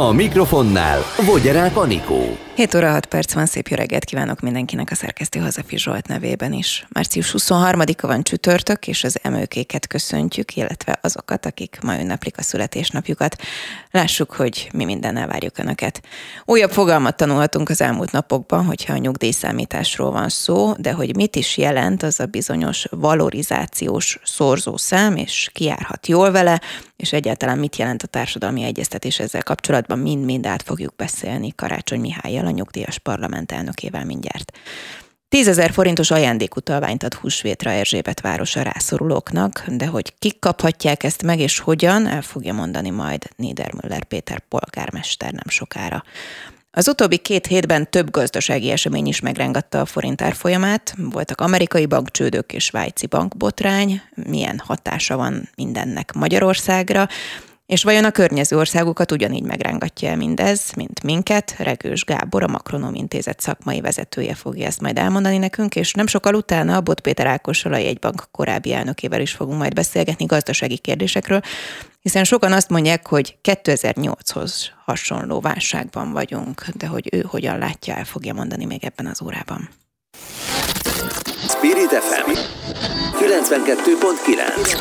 A mikrofonnál Vogyarák Anikó. 7 óra 6 perc van, szép jó reggelt kívánok mindenkinek a szerkesztő Hazafi Zsolt nevében is. Március 23-a van csütörtök, és az emőkéket köszöntjük, illetve azokat, akik ma ünneplik a születésnapjukat. Lássuk, hogy mi mindennel várjuk Önöket. Újabb fogalmat tanulhatunk az elmúlt napokban, hogyha a nyugdíjszámításról van szó, de hogy mit is jelent az a bizonyos valorizációs szorzószám, és kiárhat jól vele, és egyáltalán mit jelent a társadalmi egyeztetés ezzel kapcsolatban, mind-mind át fogjuk beszélni Karácsony Mihályjal, a nyugdíjas parlament elnökével mindjárt. 10 ezer forintos ajándékutalványt ad húsvétra Erzsébet városa rászorulóknak, de hogy kik kaphatják ezt meg és hogyan, el fogja mondani majd Niedermüller Péter polgármester nem sokára. Az utóbbi két hétben több gazdasági esemény is megrángatta a forint árfolyamát. Voltak amerikai bankcsődök és svájci bankbotrány. Milyen hatása van mindennek Magyarországra? És vajon a környező országokat ugyanígy megrángatja el mindez, mint minket? Regős Gábor, a Makronom Intézet szakmai vezetője fogja ezt majd elmondani nekünk, és nem sokkal utána a Bot Péter Ákossal, a jegybank korábbi elnökével is fogunk majd beszélgetni gazdasági kérdésekről, hiszen sokan azt mondják, hogy 2008-hoz hasonló válságban vagyunk, de hogy ő hogyan látja, el fogja mondani még ebben az órában. Spirit FM 92.9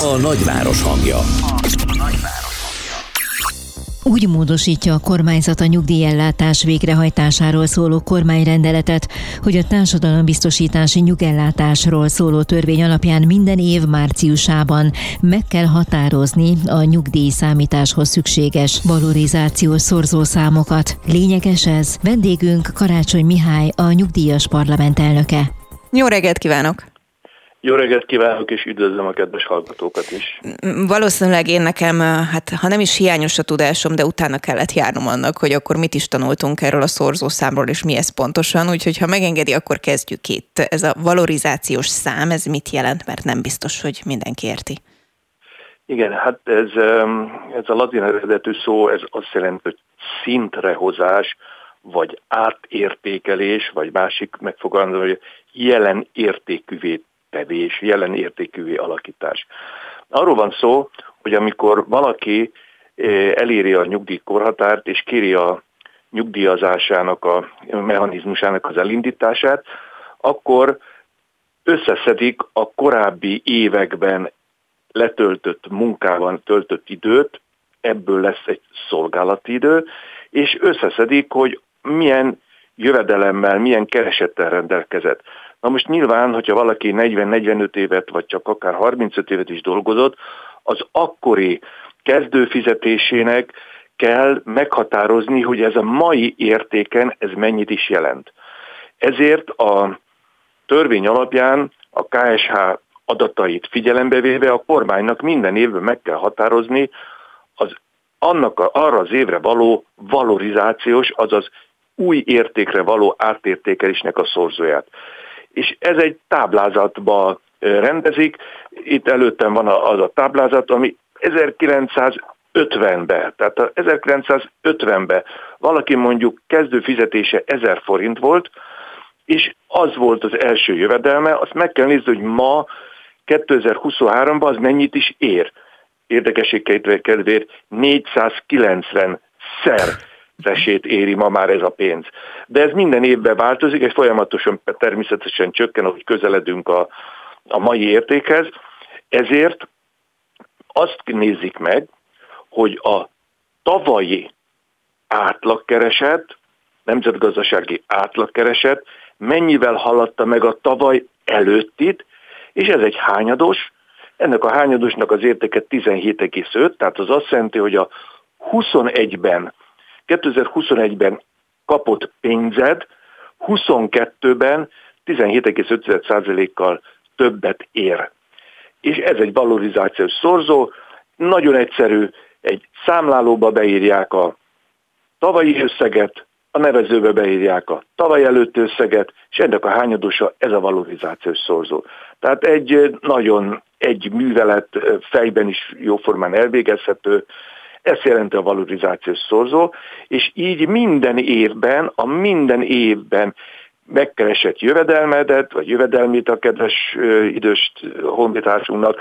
A nagyváros hangja. Úgy módosítja a kormányzat a nyugdíjellátás végrehajtásáról szóló kormányrendeletet, hogy a társadalombiztosítási nyugellátásról szóló törvény alapján minden év márciusában meg kell határozni a nyugdíj számításhoz szükséges valorizációs szorzószámokat. Lényeges ez? Vendégünk Karácsony Mihály, a nyugdíjas parlament elnöke. Jó reggelt kívánok! Jó reggelt kívánok, és üdvözlöm a kedves hallgatókat is. Valószínűleg én nekem, hát ha nem is hiányos a tudásom, de utána kellett járnom annak, hogy akkor mit is tanultunk erről a szorzószámról, és mi ez pontosan. Úgyhogy ha megengedi, akkor kezdjük itt. Ez a valorizációs szám, ez mit jelent, mert nem biztos, hogy mindenki érti. Igen, hát ez, ez a latin eredetű szó, ez azt jelenti, hogy szintrehozás, vagy átértékelés, vagy másik megfogalmazva, hogy jelen értékűvé tevés, jelen értékűvé alakítás. Arról van szó, hogy amikor valaki eh, eléri a nyugdíjkorhatárt és kéri a nyugdíjazásának a mechanizmusának az elindítását, akkor összeszedik a korábbi években letöltött munkában töltött időt, ebből lesz egy szolgálati idő, és összeszedik, hogy milyen jövedelemmel, milyen keresettel rendelkezett. Na most nyilván, hogyha valaki 40-45 évet, vagy csak akár 35 évet is dolgozott, az akkori kezdőfizetésének kell meghatározni, hogy ez a mai értéken ez mennyit is jelent. Ezért a törvény alapján a KSH adatait figyelembe véve a kormánynak minden évben meg kell határozni az annak a, arra az évre való valorizációs, azaz új értékre való átértékelésnek a szorzóját és ez egy táblázatba rendezik. Itt előttem van az a táblázat, ami 1950-ben, tehát 1950-ben valaki mondjuk kezdő fizetése 1000 forint volt, és az volt az első jövedelme, azt meg kell nézni, hogy ma 2023-ban az mennyit is ér. Érdekesség kedvéért 490 szer vesét éri ma már ez a pénz. De ez minden évben változik, és folyamatosan természetesen csökken, ahogy közeledünk a, a mai értékhez. Ezért azt nézik meg, hogy a tavalyi átlagkereset, nemzetgazdasági átlagkereset mennyivel haladta meg a tavaly előttit, és ez egy hányados, ennek a hányadosnak az értéke 17,5, tehát az azt jelenti, hogy a 21-ben 2021-ben kapott pénzed 22-ben 17,5%-kal többet ér. És ez egy valorizációs szorzó, nagyon egyszerű, egy számlálóba beírják a tavalyi összeget, a nevezőbe beírják a tavaly előtti összeget, és ennek a hányadosa ez a valorizációs szorzó. Tehát egy nagyon egy művelet fejben is jóformán elvégezhető, ez jelenti a valorizációs szorzó, és így minden évben, a minden évben megkeresett jövedelmedet, vagy jövedelmét a kedves idős honfitársunknak,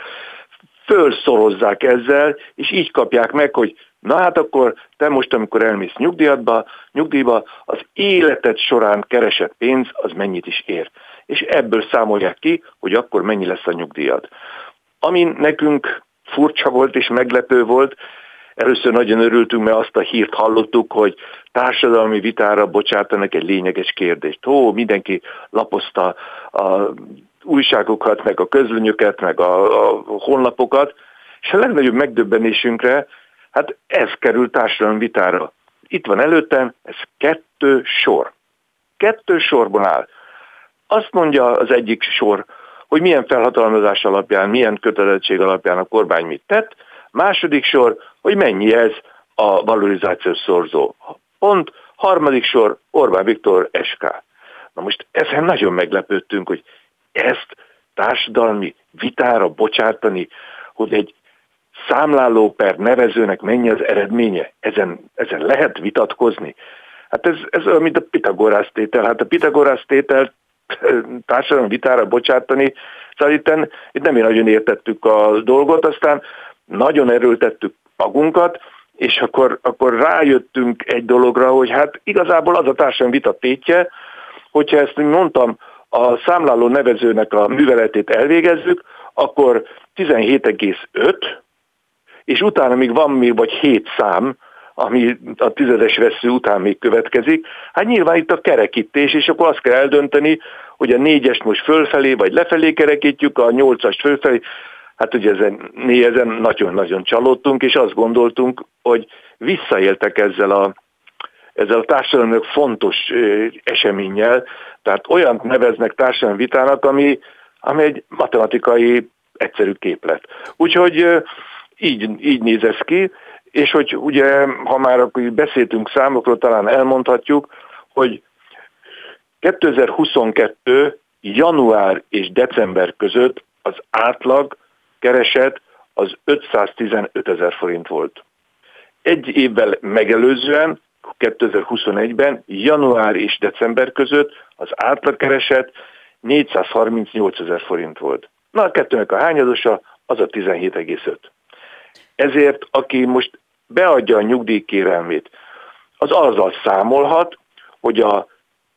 fölszorozzák ezzel, és így kapják meg, hogy na hát akkor te most, amikor elmész nyugdíjadba, nyugdíjba, az életed során keresett pénz, az mennyit is ér. És ebből számolják ki, hogy akkor mennyi lesz a nyugdíjad. Ami nekünk furcsa volt és meglepő volt, Először nagyon örültünk, mert azt a hírt hallottuk, hogy társadalmi vitára bocsátanak egy lényeges kérdést. Ó, mindenki lapozta a újságokat, meg a közlönyöket, meg a, a honlapokat, és a legnagyobb megdöbbenésünkre, hát ez került társadalmi vitára. Itt van előttem, ez kettő sor. Kettő sorban áll. Azt mondja az egyik sor, hogy milyen felhatalmazás alapján, milyen kötelezettség alapján a kormány mit tett, második sor, hogy mennyi ez a valorizációs szorzó. Pont, harmadik sor, Orbán Viktor SK. Na most ezen nagyon meglepődtünk, hogy ezt társadalmi vitára bocsátani, hogy egy számláló per nevezőnek mennyi az eredménye, ezen, ezen lehet vitatkozni. Hát ez, ez olyan, mint a Pitagorász tétel. Hát a Pitagorász tétel társadalmi vitára bocsátani, szóval itt, itt nem nagyon értettük a dolgot, aztán nagyon erőltettük magunkat, és akkor, akkor rájöttünk egy dologra, hogy hát igazából az a társadalmi vita tétje, hogyha ezt mondtam, a számláló nevezőnek a műveletét elvégezzük, akkor 17,5, és utána még van még vagy 7 szám, ami a tizedes vesző után még következik. Hát nyilván itt a kerekítés, és akkor azt kell eldönteni, hogy a négyest most fölfelé vagy lefelé kerekítjük, a nyolcast fölfelé. Hát ugye ezen, mi ezen nagyon-nagyon csalódtunk, és azt gondoltunk, hogy visszaéltek ezzel a, ezzel a társadalomnak fontos eseménnyel, tehát olyan neveznek társadalmi vitának, ami, ami egy matematikai egyszerű képlet. Úgyhogy így, így néz ez ki, és hogy ugye, ha már akkor beszéltünk számokról, talán elmondhatjuk, hogy 2022. január és december között az átlag kereset az 515 ezer forint volt. Egy évvel megelőzően, 2021-ben, január és december között az átlagkereset 438 ezer forint volt. Na a kettőnek a hányadosa az a 17,5. Ezért, aki most beadja a nyugdíjkérelmét, az azzal számolhat, hogy a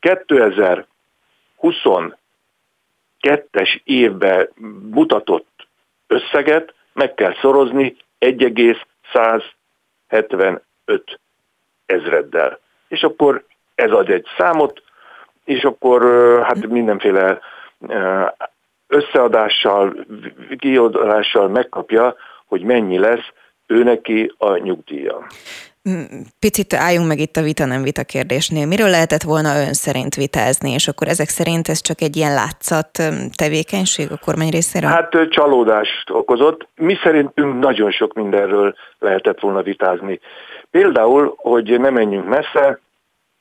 2022-es évben mutatott összeget meg kell szorozni 1,175 ezreddel. És akkor ez ad egy számot, és akkor hát mindenféle összeadással, kiadással megkapja, hogy mennyi lesz ő neki a nyugdíja. Picit álljunk meg itt a vita nem vita kérdésnél. Miről lehetett volna ön szerint vitázni, és akkor ezek szerint ez csak egy ilyen látszat tevékenység a kormány részéről? Hát csalódást okozott. Mi szerintünk nagyon sok mindenről lehetett volna vitázni. Például, hogy ne menjünk messze,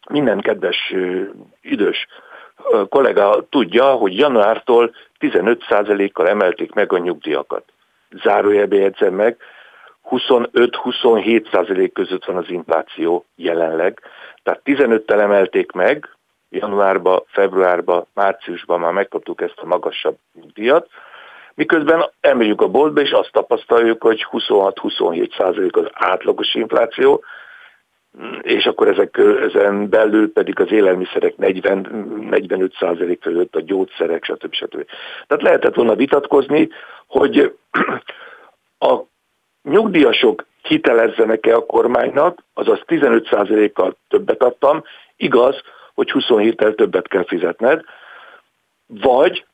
minden kedves idős kollega tudja, hogy januártól 15%-kal emelték meg a nyugdíjakat. Zárójelbe jegyzem meg, 25-27 százalék között van az infláció jelenleg. Tehát 15-tel emelték meg, januárba, februárba, márciusban már megkaptuk ezt a magasabb díjat, miközben elmegyünk a boltba, és azt tapasztaljuk, hogy 26-27 százalék az átlagos infláció, és akkor ezek, ezen belül pedig az élelmiszerek 40, 45 százalék fölött, a gyógyszerek, stb. stb. Tehát lehetett volna vitatkozni, hogy a nyugdíjasok hitelezzenek-e a kormánynak, azaz 15%-kal többet adtam, igaz, hogy 27-tel többet kell fizetned, vagy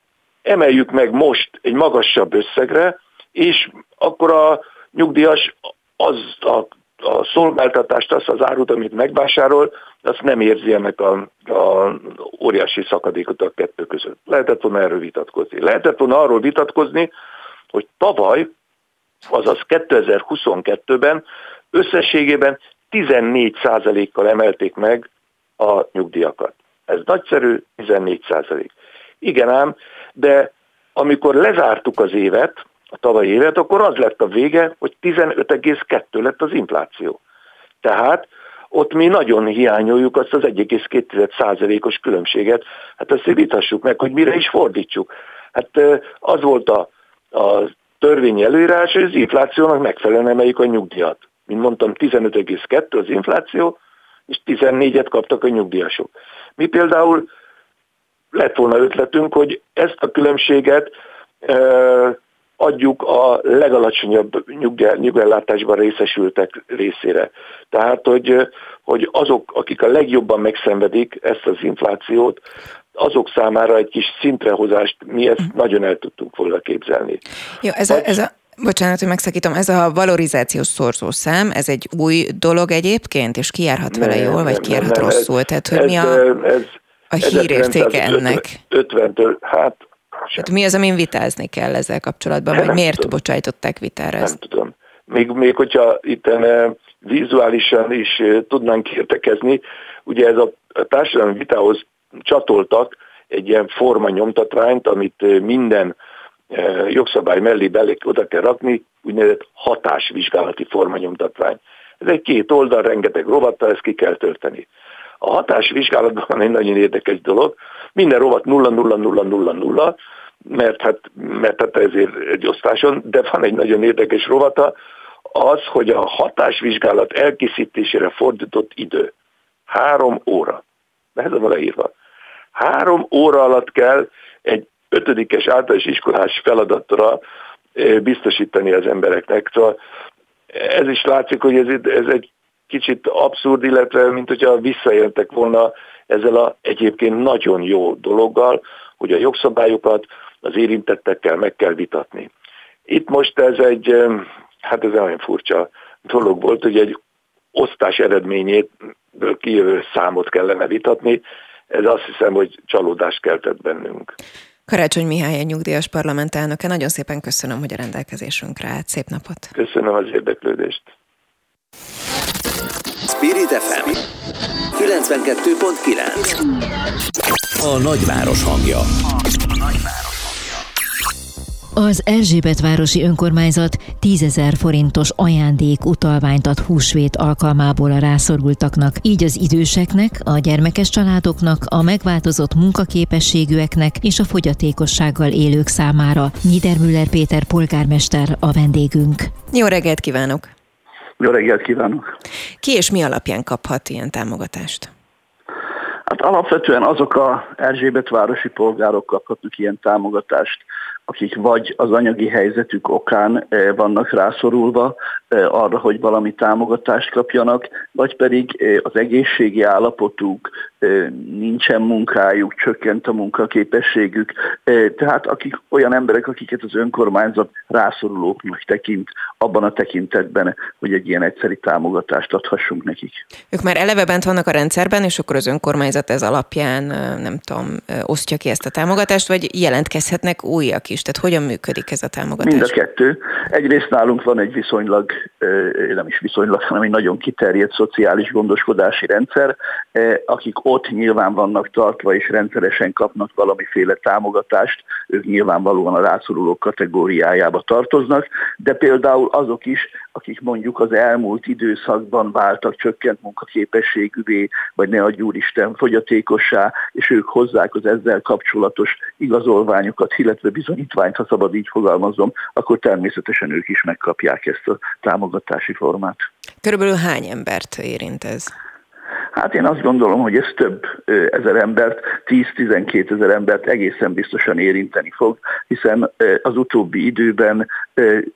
emeljük meg most egy magasabb összegre, és akkor a nyugdíjas az a, a szolgáltatást, azt az árut, amit megvásárol, azt nem érzi ennek a, a óriási szakadékot a kettő között. Lehetett volna erről vitatkozni. Lehetett volna arról vitatkozni, hogy tavaly azaz 2022-ben összességében 14%-kal emelték meg a nyugdíjakat. Ez nagyszerű, 14%. Igen ám, de amikor lezártuk az évet, a tavalyi évet, akkor az lett a vége, hogy 15,2 lett az infláció. Tehát ott mi nagyon hiányoljuk azt az 1,2%-os különbséget. Hát ezt vitassuk meg, hogy mire is fordítsuk. Hát az volt a, a törvény előírás, hogy az inflációnak megfelelően emeljük a nyugdíjat. Mint mondtam, 15,2 az infláció, és 14-et kaptak a nyugdíjasok. Mi például lett volna ötletünk, hogy ezt a különbséget adjuk a legalacsonyabb nyugellátásban részesültek részére. Tehát, hogy, hogy azok, akik a legjobban megszenvedik ezt az inflációt, azok számára egy kis szintrehozást mi ezt mhm. nagyon el tudtunk volna képzelni. Jó, ez a, ez a, Bocsánat, hogy megszakítom, ez a valorizációs szorzószám, ez egy új dolog egyébként, és kijárhat vele nem, jól, vagy kijárhat nem, rosszul? Ez, Tehát, hogy ez, mi a, ez, a hírértéke ennek? 50-től, hát tehát mi az, amin vitázni kell ezzel kapcsolatban, vagy miért tudom. bocsájtották vitára ezt? Nem tudom. Még, még hogyha itt vizuálisan is tudnánk értekezni, ugye ez a, a társadalmi vitához csatoltak egy ilyen forma nyomtatványt, amit minden jogszabály mellé belé oda kell rakni, úgynevezett hatásvizsgálati formanyomtatvány. Ez egy két oldal, rengeteg rovattal, ezt ki kell tölteni. A hatásvizsgálatban van egy nagyon érdekes dolog, minden rovat 0 0 0 0 0, mert hát, mert hát ezért egy osztáson, de van egy nagyon érdekes rovata, az, hogy a hatásvizsgálat elkészítésére fordított idő. Három óra. Ez van leírva. Három óra alatt kell egy ötödikes általános iskolás feladatra eh, biztosítani az embereknek. Szóval ez is látszik, hogy ez, ez egy kicsit abszurd, illetve mint hogyha visszaéltek volna ezzel a egyébként nagyon jó dologgal, hogy a jogszabályokat az érintettekkel meg kell vitatni. Itt most ez egy, hát ez olyan furcsa dolog volt, hogy egy osztás eredményét kijövő számot kellene vitatni, ez azt hiszem, hogy csalódást keltett bennünk. Karácsony Mihály, a nyugdíjas parlamentelnöke, nagyon szépen köszönöm, hogy a rendelkezésünkre állt. Szép napot! Köszönöm az érdeklődést! Spirit FM 92.9 A nagyváros hangja. Az Erzsébetvárosi önkormányzat 10 ezer forintos ajándék utalványt ad húsvét alkalmából a rászorultaknak, így az időseknek, a gyermekes családoknak, a megváltozott munkaképességűeknek és a fogyatékossággal élők számára. Niedermüller Péter polgármester a vendégünk. Jó reggelt kívánok! Jó reggelt kívánok! Ki és mi alapján kaphat ilyen támogatást? Hát alapvetően azok a Erzsébet városi polgárok kaphatnak ilyen támogatást, akik vagy az anyagi helyzetük okán eh, vannak rászorulva eh, arra, hogy valami támogatást kapjanak, vagy pedig eh, az egészségi állapotuk, nincsen munkájuk, csökkent a munkaképességük. Tehát akik olyan emberek, akiket az önkormányzat rászorulóknak tekint, abban a tekintetben, hogy egy ilyen egyszeri támogatást adhassunk nekik. Ők már eleve bent vannak a rendszerben, és akkor az önkormányzat ez alapján, nem tudom, osztja ki ezt a támogatást, vagy jelentkezhetnek újak is? Tehát hogyan működik ez a támogatás? Mind a kettő. Egyrészt nálunk van egy viszonylag, nem is viszonylag, hanem egy nagyon kiterjedt szociális gondoskodási rendszer, akik ott nyilván vannak tartva és rendszeresen kapnak valamiféle támogatást, ők nyilvánvalóan a rászorulók kategóriájába tartoznak, de például azok is, akik mondjuk az elmúlt időszakban váltak csökkent munkaképességűvé, vagy ne adj úristen fogyatékossá, és ők hozzák az ezzel kapcsolatos igazolványokat, illetve bizonyítványt, ha szabad így fogalmazom, akkor természetesen ők is megkapják ezt a támogatási formát. Körülbelül hány embert érint ez? Hát én azt gondolom, hogy ez több ezer embert, 10-12 ezer embert egészen biztosan érinteni fog, hiszen az utóbbi időben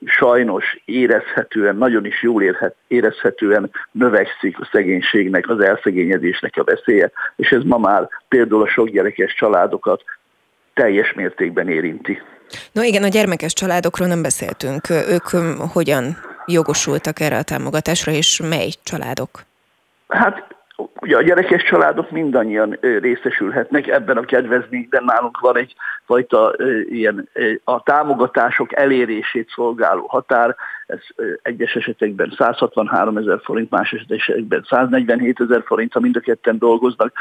sajnos érezhetően, nagyon is jól érezhetően növekszik a szegénységnek, az elszegényedésnek a veszélye, és ez ma már például a sok gyerekes családokat teljes mértékben érinti. No igen, a gyermekes családokról nem beszéltünk. Ők hogyan jogosultak erre a támogatásra, és mely családok? Hát Ugye a gyerekes családok mindannyian részesülhetnek ebben a kedvezményben. Nálunk van egy fajta ilyen a támogatások elérését szolgáló határ, ez egyes esetekben 163 ezer forint, más esetekben 147 ezer forint, ha mind a ketten dolgoznak.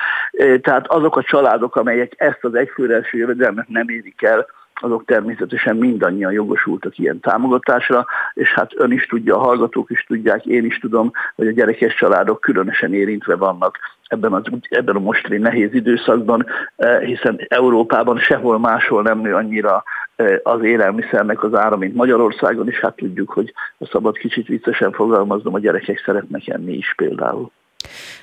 Tehát azok a családok, amelyek ezt az egyfőre első jövedelmet nem érik el, azok természetesen mindannyian jogosultak ilyen támogatásra, és hát ön is tudja, a hallgatók is tudják, én is tudom, hogy a gyerekes családok különösen érintve vannak ebben, az, ebben a mostani nehéz időszakban, eh, hiszen Európában sehol máshol nem nő annyira eh, az élelmiszernek az ára, mint Magyarországon, és hát tudjuk, hogy a szabad kicsit viccesen fogalmaznom, a gyerekek szeretnek enni is például.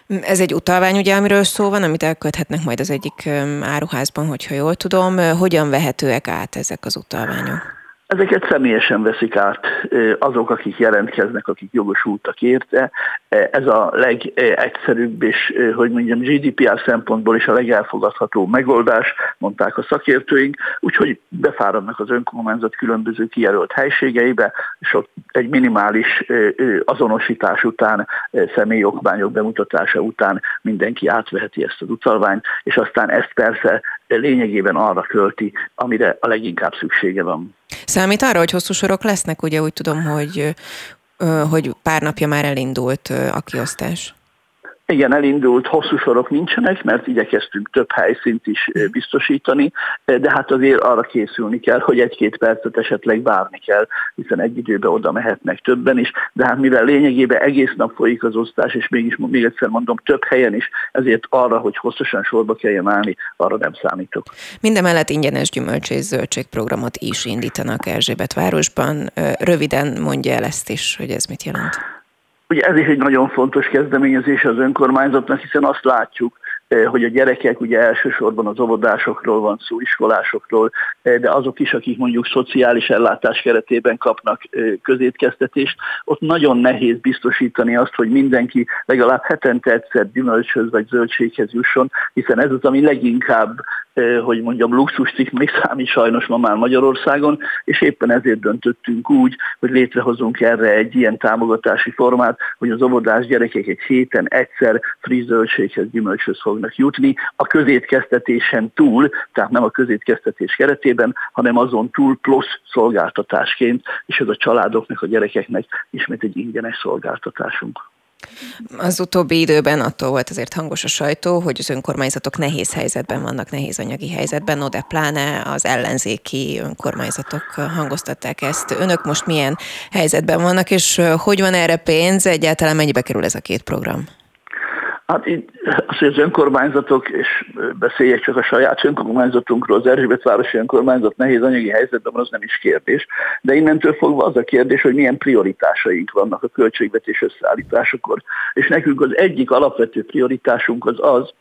Ez egy utalvány, ugye, amiről szó van, amit elköthetnek majd az egyik áruházban, hogyha jól tudom. Hogyan vehetőek át ezek az utalványok? Ezeket személyesen veszik át azok, akik jelentkeznek, akik jogosultak érte. Ez a legegyszerűbb és, hogy mondjam, GDPR szempontból is a legelfogadható megoldás, mondták a szakértőink, úgyhogy befáradnak az önkormányzat különböző kijelölt helységeibe, és ott egy minimális azonosítás után, személyi okmányok bemutatása után mindenki átveheti ezt az utalványt, és aztán ezt persze lényegében arra költi, amire a leginkább szüksége van. Számít arra, hogy hosszú sorok lesznek? Ugye úgy tudom, hogy, hogy pár napja már elindult a kiosztás. Igen, elindult, hosszú sorok nincsenek, mert igyekeztünk több helyszínt is biztosítani, de hát azért arra készülni kell, hogy egy-két percet esetleg várni kell, hiszen egy időben oda mehetnek többen is, de hát mivel lényegében egész nap folyik az osztás, és mégis még egyszer mondom, több helyen is, ezért arra, hogy hosszasan sorba kelljen állni, arra nem számítok. Mindemellett ingyenes gyümölcs és zöldségprogramot is indítanak Erzsébet városban. Röviden mondja el ezt is, hogy ez mit jelent. Ugye ez is egy nagyon fontos kezdeményezés az önkormányzatnak, hiszen azt látjuk, eh, hogy a gyerekek ugye elsősorban az óvodásokról van szó, iskolásokról, eh, de azok is, akik mondjuk szociális ellátás keretében kapnak eh, közétkeztetést, ott nagyon nehéz biztosítani azt, hogy mindenki legalább hetente egyszer gyümölcshöz vagy zöldséghez jusson, hiszen ez az, ami leginkább hogy mondjam, luxuscikk még számít sajnos ma már Magyarországon, és éppen ezért döntöttünk úgy, hogy létrehozunk erre egy ilyen támogatási formát, hogy az óvodás gyerekek egy héten egyszer friss zöldséghez, gyümölcshöz fognak jutni, a közétkeztetésen túl, tehát nem a közétkeztetés keretében, hanem azon túl plusz szolgáltatásként, és ez a családoknak, a gyerekeknek ismét egy ingyenes szolgáltatásunk. Az utóbbi időben attól volt azért hangos a sajtó, hogy az önkormányzatok nehéz helyzetben vannak, nehéz anyagi helyzetben, no de pláne az ellenzéki önkormányzatok hangoztatták ezt. Önök most milyen helyzetben vannak, és hogy van erre pénz? Egyáltalán mennyibe kerül ez a két program? Hát itt az, hogy az önkormányzatok, és beszéljek csak a saját önkormányzatunkról, az Erzsébet városi önkormányzat nehéz anyagi helyzetben van, az nem is kérdés. De innentől fogva az a kérdés, hogy milyen prioritásaink vannak a költségvetés összeállításakor. És nekünk az egyik alapvető prioritásunk az az,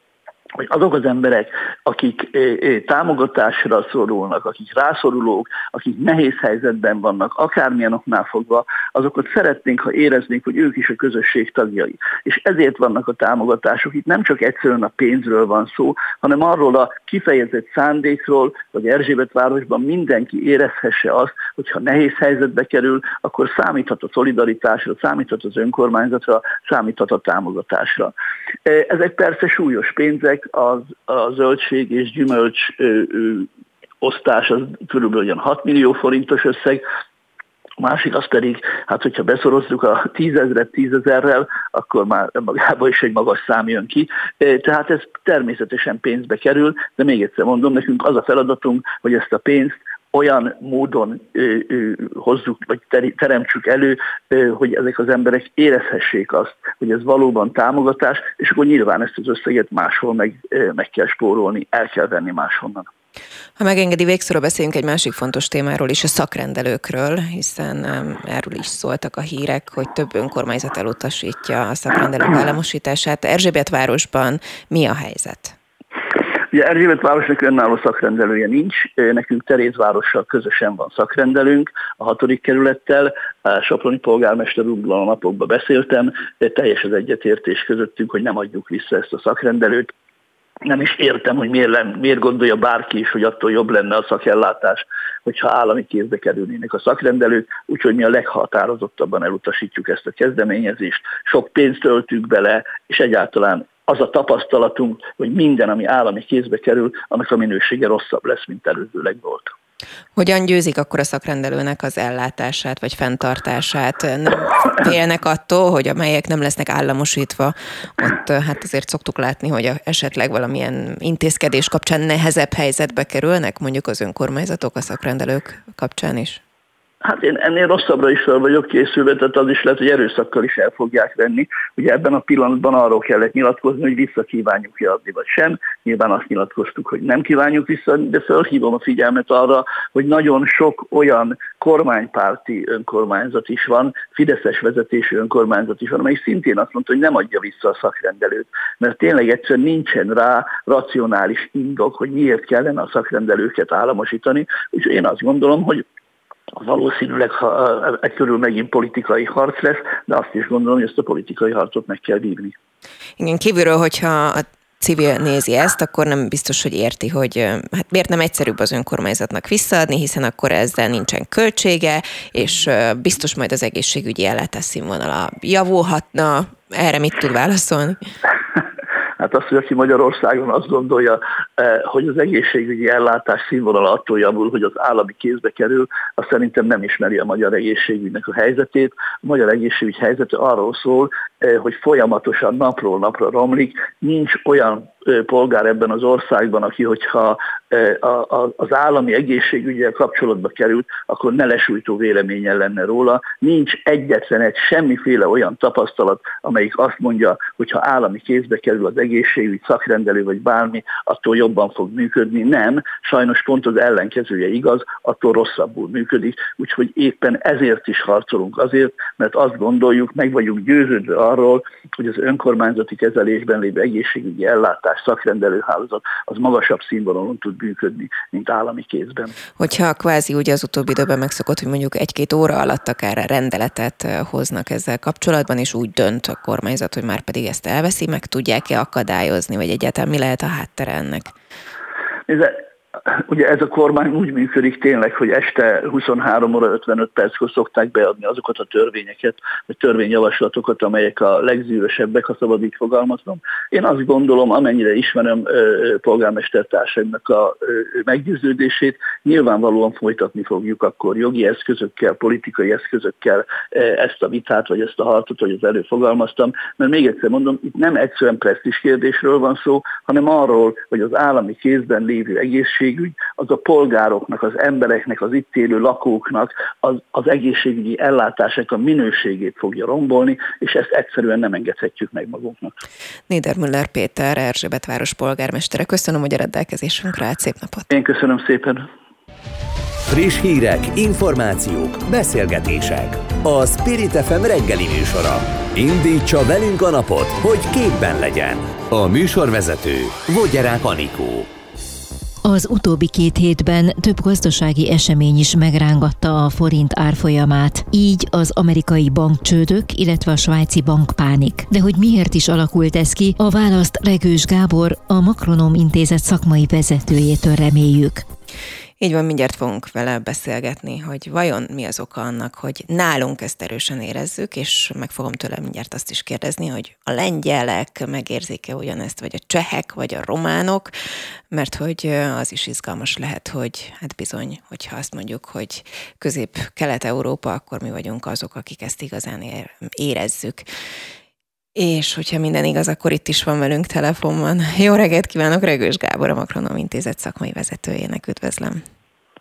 hogy azok az emberek, akik támogatásra szorulnak, akik rászorulók, akik nehéz helyzetben vannak, akármilyen oknál fogva, azokat szeretnénk, ha éreznénk, hogy ők is a közösség tagjai. És ezért vannak a támogatások. Itt nem csak egyszerűen a pénzről van szó, hanem arról a kifejezett szándékról, hogy Erzsébet városban mindenki érezhesse azt, hogyha nehéz helyzetbe kerül, akkor számíthat a szolidaritásra, számíthat az önkormányzatra, számíthat a támogatásra. Ezek persze súlyos pénzek, az, a zöldség és gyümölcs ö, ö, osztás az körülbelül olyan 6 millió forintos összeg, a másik az pedig, hát hogyha beszorozzuk a tízezret tízezerrel, akkor már magában is egy magas szám jön ki. Tehát ez természetesen pénzbe kerül, de még egyszer mondom, nekünk az a feladatunk, hogy ezt a pénzt olyan módon ö, ö, hozzuk, vagy teremtsük elő, ö, hogy ezek az emberek érezhessék azt, hogy ez valóban támogatás, és akkor nyilván ezt az összeget máshol meg, ö, meg kell spórolni, el kell venni máshonnan. Ha megengedi, végszóra beszéljünk egy másik fontos témáról is, a szakrendelőkről, hiszen erről is szóltak a hírek, hogy több önkormányzat elutasítja a szakrendelők államosítását. Erzsébet városban mi a helyzet? Ugye Erzsébet városnak önálló szakrendelője nincs, nekünk Terézvárossal közösen van szakrendelőnk, a hatodik kerülettel, a Soproni polgármester úrral a napokban beszéltem, teljes az egyetértés közöttünk, hogy nem adjuk vissza ezt a szakrendelőt, nem is értem, hogy miért, len, miért gondolja bárki is, hogy attól jobb lenne a szakellátás, hogyha állami kézbe kerülnének a szakrendelők, úgyhogy mi a leghatározottabban elutasítjuk ezt a kezdeményezést. Sok pénzt öltünk bele, és egyáltalán az a tapasztalatunk, hogy minden, ami állami kézbe kerül, annak a minősége rosszabb lesz, mint előzőleg volt. Hogyan győzik akkor a szakrendelőnek az ellátását vagy fenntartását? Nem félnek attól, hogy amelyek nem lesznek államosítva, ott hát azért szoktuk látni, hogy esetleg valamilyen intézkedés kapcsán nehezebb helyzetbe kerülnek, mondjuk az önkormányzatok a szakrendelők kapcsán is? Hát én ennél rosszabbra is fel vagyok készülve, tehát az is lehet, hogy erőszakkal is el fogják venni. Ugye ebben a pillanatban arról kellett nyilatkozni, hogy vissza kívánjuk-e adni, vagy sem. Nyilván azt nyilatkoztuk, hogy nem kívánjuk vissza, de felhívom a figyelmet arra, hogy nagyon sok olyan kormánypárti önkormányzat is van, Fideszes vezetésű önkormányzat is van, amely szintén azt mondta, hogy nem adja vissza a szakrendelőt, mert tényleg egyszerűen nincsen rá racionális indok, hogy miért kellene a szakrendelőket államosítani. Úgyhogy én azt gondolom, hogy valószínűleg ha, e körül megint politikai harc lesz, de azt is gondolom, hogy ezt a politikai harcot meg kell vívni. Igen, kívülről, hogyha a civil nézi ezt, akkor nem biztos, hogy érti, hogy hát miért nem egyszerűbb az önkormányzatnak visszaadni, hiszen akkor ezzel nincsen költsége, és biztos majd az egészségügyi ellátás színvonala javulhatna. Erre mit tud válaszolni? Hát az, hogy aki Magyarországon azt gondolja, eh, hogy az egészségügyi ellátás színvonal attól javul, hogy az állami kézbe kerül, az szerintem nem ismeri a magyar egészségügynek a helyzetét. A magyar egészségügy helyzete arról szól, eh, hogy folyamatosan napról napra romlik, nincs olyan polgár ebben az országban, aki hogyha az állami egészségügyel kapcsolatba került, akkor ne lesújtó véleményen lenne róla. Nincs egyetlen egy semmiféle olyan tapasztalat, amelyik azt mondja, hogy ha állami kézbe kerül az egészségügy, szakrendelő vagy bármi, attól jobban fog működni. Nem, sajnos pont az ellenkezője igaz, attól rosszabbul működik. Úgyhogy éppen ezért is harcolunk azért, mert azt gondoljuk, meg vagyunk győződve arról, hogy az önkormányzati kezelésben lévő egészségügyi ellátás ellátás, szakrendelőhálózat az magasabb színvonalon tud működni, mint állami kézben. Hogyha kvázi ugye az utóbbi időben megszokott, hogy mondjuk egy-két óra alatt akár rendeletet hoznak ezzel kapcsolatban, és úgy dönt a kormányzat, hogy már pedig ezt elveszi, meg tudják-e akadályozni, vagy egyáltalán mi lehet a háttere ennek? Nézze, ugye ez a kormány úgy működik tényleg, hogy este 23 óra 55 perckor szokták beadni azokat a törvényeket, vagy törvényjavaslatokat, amelyek a legzűrösebbek, ha szabad így fogalmaznom. Én azt gondolom, amennyire ismerem polgármestertársaimnak a meggyőződését, nyilvánvalóan folytatni fogjuk akkor jogi eszközökkel, politikai eszközökkel ezt a vitát, vagy ezt a harcot, hogy az előfogalmaztam, mert még egyszer mondom, itt nem egyszerűen presztis kérdésről van szó, hanem arról, hogy az állami kézben lévő egészség egészségügy az a polgároknak, az embereknek, az itt élő lakóknak az, az egészségügyi ellátásnak a minőségét fogja rombolni, és ezt egyszerűen nem engedhetjük meg magunknak. Niedermüller Péter, Erzsébet város polgármestere, köszönöm, hogy a rendelkezésünkre állt. Szép napot! Én köszönöm szépen! Friss hírek, információk, beszélgetések. A Spirit FM reggeli műsora. Indítsa velünk a napot, hogy képben legyen. A műsorvezető Vogyerák Anikó. Az utóbbi két hétben több gazdasági esemény is megrángatta a forint árfolyamát, így az amerikai bankcsődök, illetve a svájci bankpánik. De hogy miért is alakult ez ki, a választ Regős Gábor, a Makronom Intézet szakmai vezetőjétől reméljük. Így van, mindjárt fogunk vele beszélgetni, hogy vajon mi az oka annak, hogy nálunk ezt erősen érezzük, és meg fogom tőle mindjárt azt is kérdezni, hogy a lengyelek megérzik-e ugyanezt, vagy a csehek, vagy a románok, mert hogy az is izgalmas lehet, hogy hát bizony, hogyha azt mondjuk, hogy közép-kelet-európa, akkor mi vagyunk azok, akik ezt igazán érezzük. És hogyha minden igaz, akkor itt is van velünk telefonban. Jó reggelt kívánok, Regős Gábor, a Makronom Intézet szakmai vezetőjének üdvözlöm.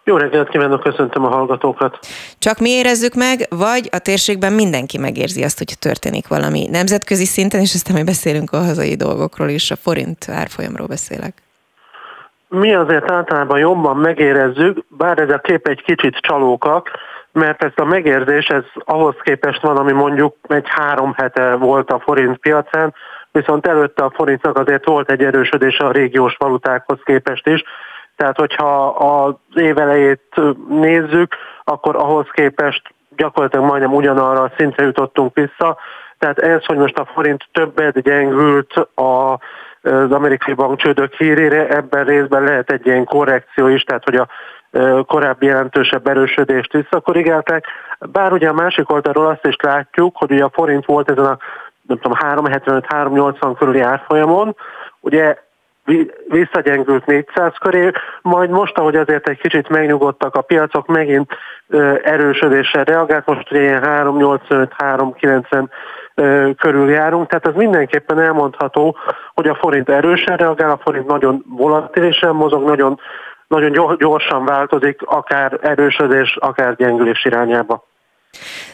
Jó reggelt kívánok, köszöntöm a hallgatókat. Csak mi érezzük meg, vagy a térségben mindenki megérzi azt, hogy történik valami nemzetközi szinten, és aztán mi beszélünk a hazai dolgokról is, a forint árfolyamról beszélek. Mi azért általában jobban megérezzük, bár ez a kép egy kicsit csalókak, mert ez a megérzés, ez ahhoz képest van, ami mondjuk egy három hete volt a forint piacán, viszont előtte a forintnak azért volt egy erősödés a régiós valutákhoz képest is, tehát hogyha az év elejét nézzük, akkor ahhoz képest gyakorlatilag majdnem ugyanarra a szintre jutottunk vissza, tehát ez, hogy most a forint többet gyengült a az amerikai bankcsődök hírére, ebben részben lehet egy ilyen korrekció is, tehát hogy a korábbi jelentősebb erősödést visszakorrigálták. Bár ugye a másik oldalról azt is látjuk, hogy ugye a forint volt ezen a nem tudom, 375-380 körüli árfolyamon, ugye visszagyengült 400 köré, majd most, ahogy azért egy kicsit megnyugodtak a piacok, megint erősödéssel reagált, most ugye ilyen 385-390 körül járunk, tehát ez mindenképpen elmondható, hogy a forint erősen reagál, a forint nagyon volatilisen mozog, nagyon, nagyon gyorsan változik, akár erősödés, akár gyengülés irányába.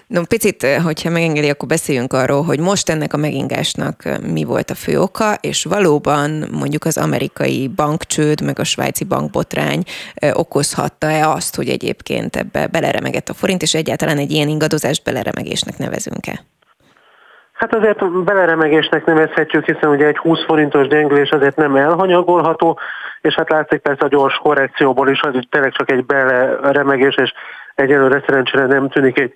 No, picit, eh, hogyha megengedi, akkor beszéljünk arról, hogy most ennek a megingásnak eh, mi volt a fő oka, és valóban mondjuk az amerikai bankcsőd, meg a svájci bankbotrány eh, okozhatta-e azt, hogy egyébként ebbe beleremegett a forint, és egyáltalán egy ilyen ingadozást beleremegésnek nevezünk-e? Hát azért beleremegésnek nevezhetjük, hiszen ugye egy 20 forintos gyengülés azért nem elhanyagolható, és hát látszik persze a gyors korrekcióból is, hogy tényleg csak egy beleremegés, és egyelőre szerencsére nem tűnik egy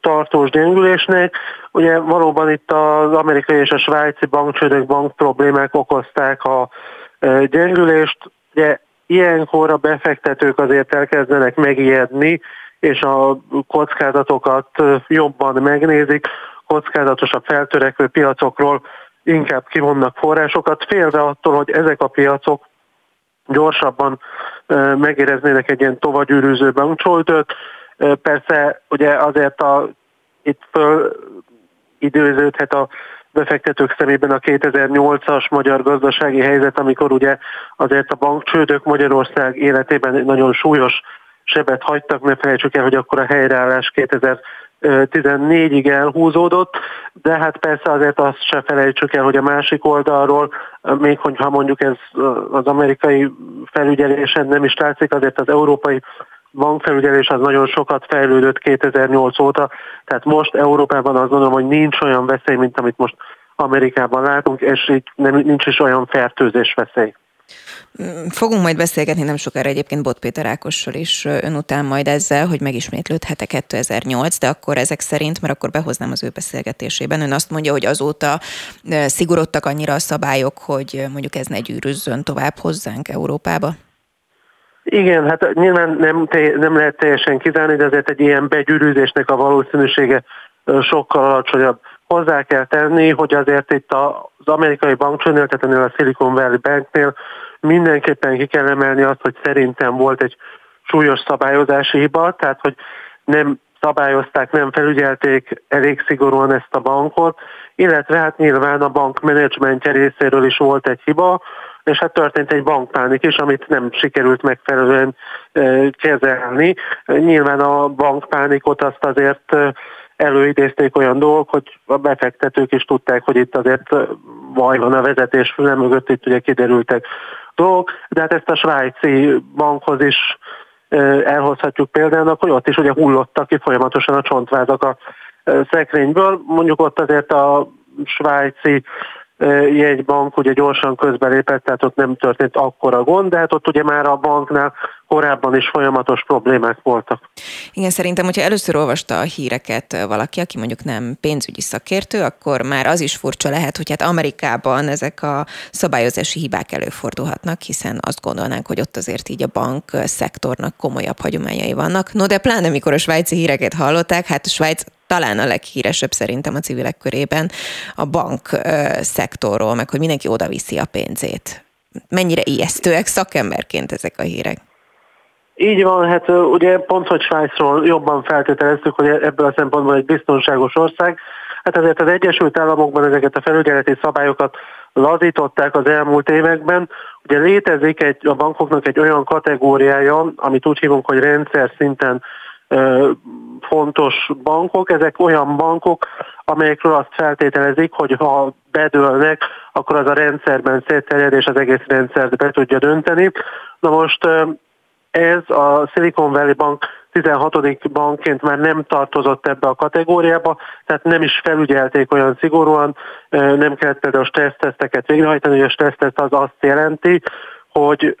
tartós gyengülésnek. Ugye valóban itt az amerikai és a svájci bankcsődök, bank problémák okozták a gyengülést. Ugye ilyenkor a befektetők azért elkezdenek megijedni, és a kockázatokat jobban megnézik, kockázatosabb feltörekvő piacokról inkább kivonnak forrásokat, félve attól, hogy ezek a piacok gyorsabban megéreznének egy ilyen tovagyűrűző bankcsoltöt. Persze ugye azért a, itt föl időződhet a befektetők szemében a 2008-as magyar gazdasági helyzet, amikor ugye azért a bankcsődök Magyarország életében nagyon súlyos sebet hagytak, ne felejtsük el, hogy akkor a helyreállás 2014-ig elhúzódott, de hát persze azért azt se felejtsük el, hogy a másik oldalról, még hogyha mondjuk ez az amerikai felügyelésen nem is látszik, azért az európai bankfelügyelés az nagyon sokat fejlődött 2008 óta, tehát most Európában azt gondolom, hogy nincs olyan veszély, mint amit most Amerikában látunk, és így nincs is olyan fertőzés veszély. Fogunk majd beszélgetni nem sokára egyébként Bot Péter Ákossal is ön után majd ezzel, hogy megismétlődhet-e 2008, de akkor ezek szerint, mert akkor behoznám az ő beszélgetésében, ön azt mondja, hogy azóta szigorodtak annyira a szabályok, hogy mondjuk ez ne gyűrűzzön tovább hozzánk Európába? Igen, hát nyilván nem, nem lehet teljesen kizárni, de azért egy ilyen begyűrűzésnek a valószínűsége sokkal alacsonyabb. Hozzá kell tenni, hogy azért itt az amerikai bankcsőnél, tehát ennél a Silicon Valley Banknél mindenképpen ki kell emelni azt, hogy szerintem volt egy súlyos szabályozási hiba, tehát hogy nem szabályozták, nem felügyelték elég szigorúan ezt a bankot, illetve hát nyilván a bank menedzsmentje részéről is volt egy hiba, és hát történt egy bankpánik is, amit nem sikerült megfelelően kezelni. Nyilván a bankpánikot azt azért előidézték olyan dolgok, hogy a befektetők is tudták, hogy itt azért baj van a vezetés füle mögött, itt ugye kiderültek dolgok, de hát ezt a svájci bankhoz is elhozhatjuk példának, hogy ott is ugye hullottak ki folyamatosan a csontvázak a szekrényből. Mondjuk ott azért a svájci jegybank ugye gyorsan közbelépett, tehát ott nem történt akkora gond, de hát ott ugye már a banknál korábban is folyamatos problémák voltak. Igen, szerintem, hogyha először olvasta a híreket valaki, aki mondjuk nem pénzügyi szakértő, akkor már az is furcsa lehet, hogy hát Amerikában ezek a szabályozási hibák előfordulhatnak, hiszen azt gondolnánk, hogy ott azért így a bank szektornak komolyabb hagyományai vannak. No, de pláne mikor a svájci híreket hallották, hát a Svájc talán a leghíresebb szerintem a civilek körében a bank szektorról, meg hogy mindenki oda viszi a pénzét. Mennyire ijesztőek szakemberként ezek a hírek? Így van, hát ugye pont, hogy Svájcról jobban feltételeztük, hogy ebből a szempontból egy biztonságos ország. Hát ezért az Egyesült Államokban ezeket a felügyeleti szabályokat lazították az elmúlt években. Ugye létezik egy, a bankoknak egy olyan kategóriája, amit úgy hívunk, hogy rendszer szinten fontos bankok. Ezek olyan bankok, amelyekről azt feltételezik, hogy ha bedőlnek, akkor az a rendszerben szétterjed, és az egész rendszert be tudja dönteni. Na most ez a Silicon Valley Bank 16. bankként már nem tartozott ebbe a kategóriába, tehát nem is felügyelték olyan szigorúan, nem kellett például stresszteszteket végrehajtani, hogy a stresszteszt az azt jelenti, hogy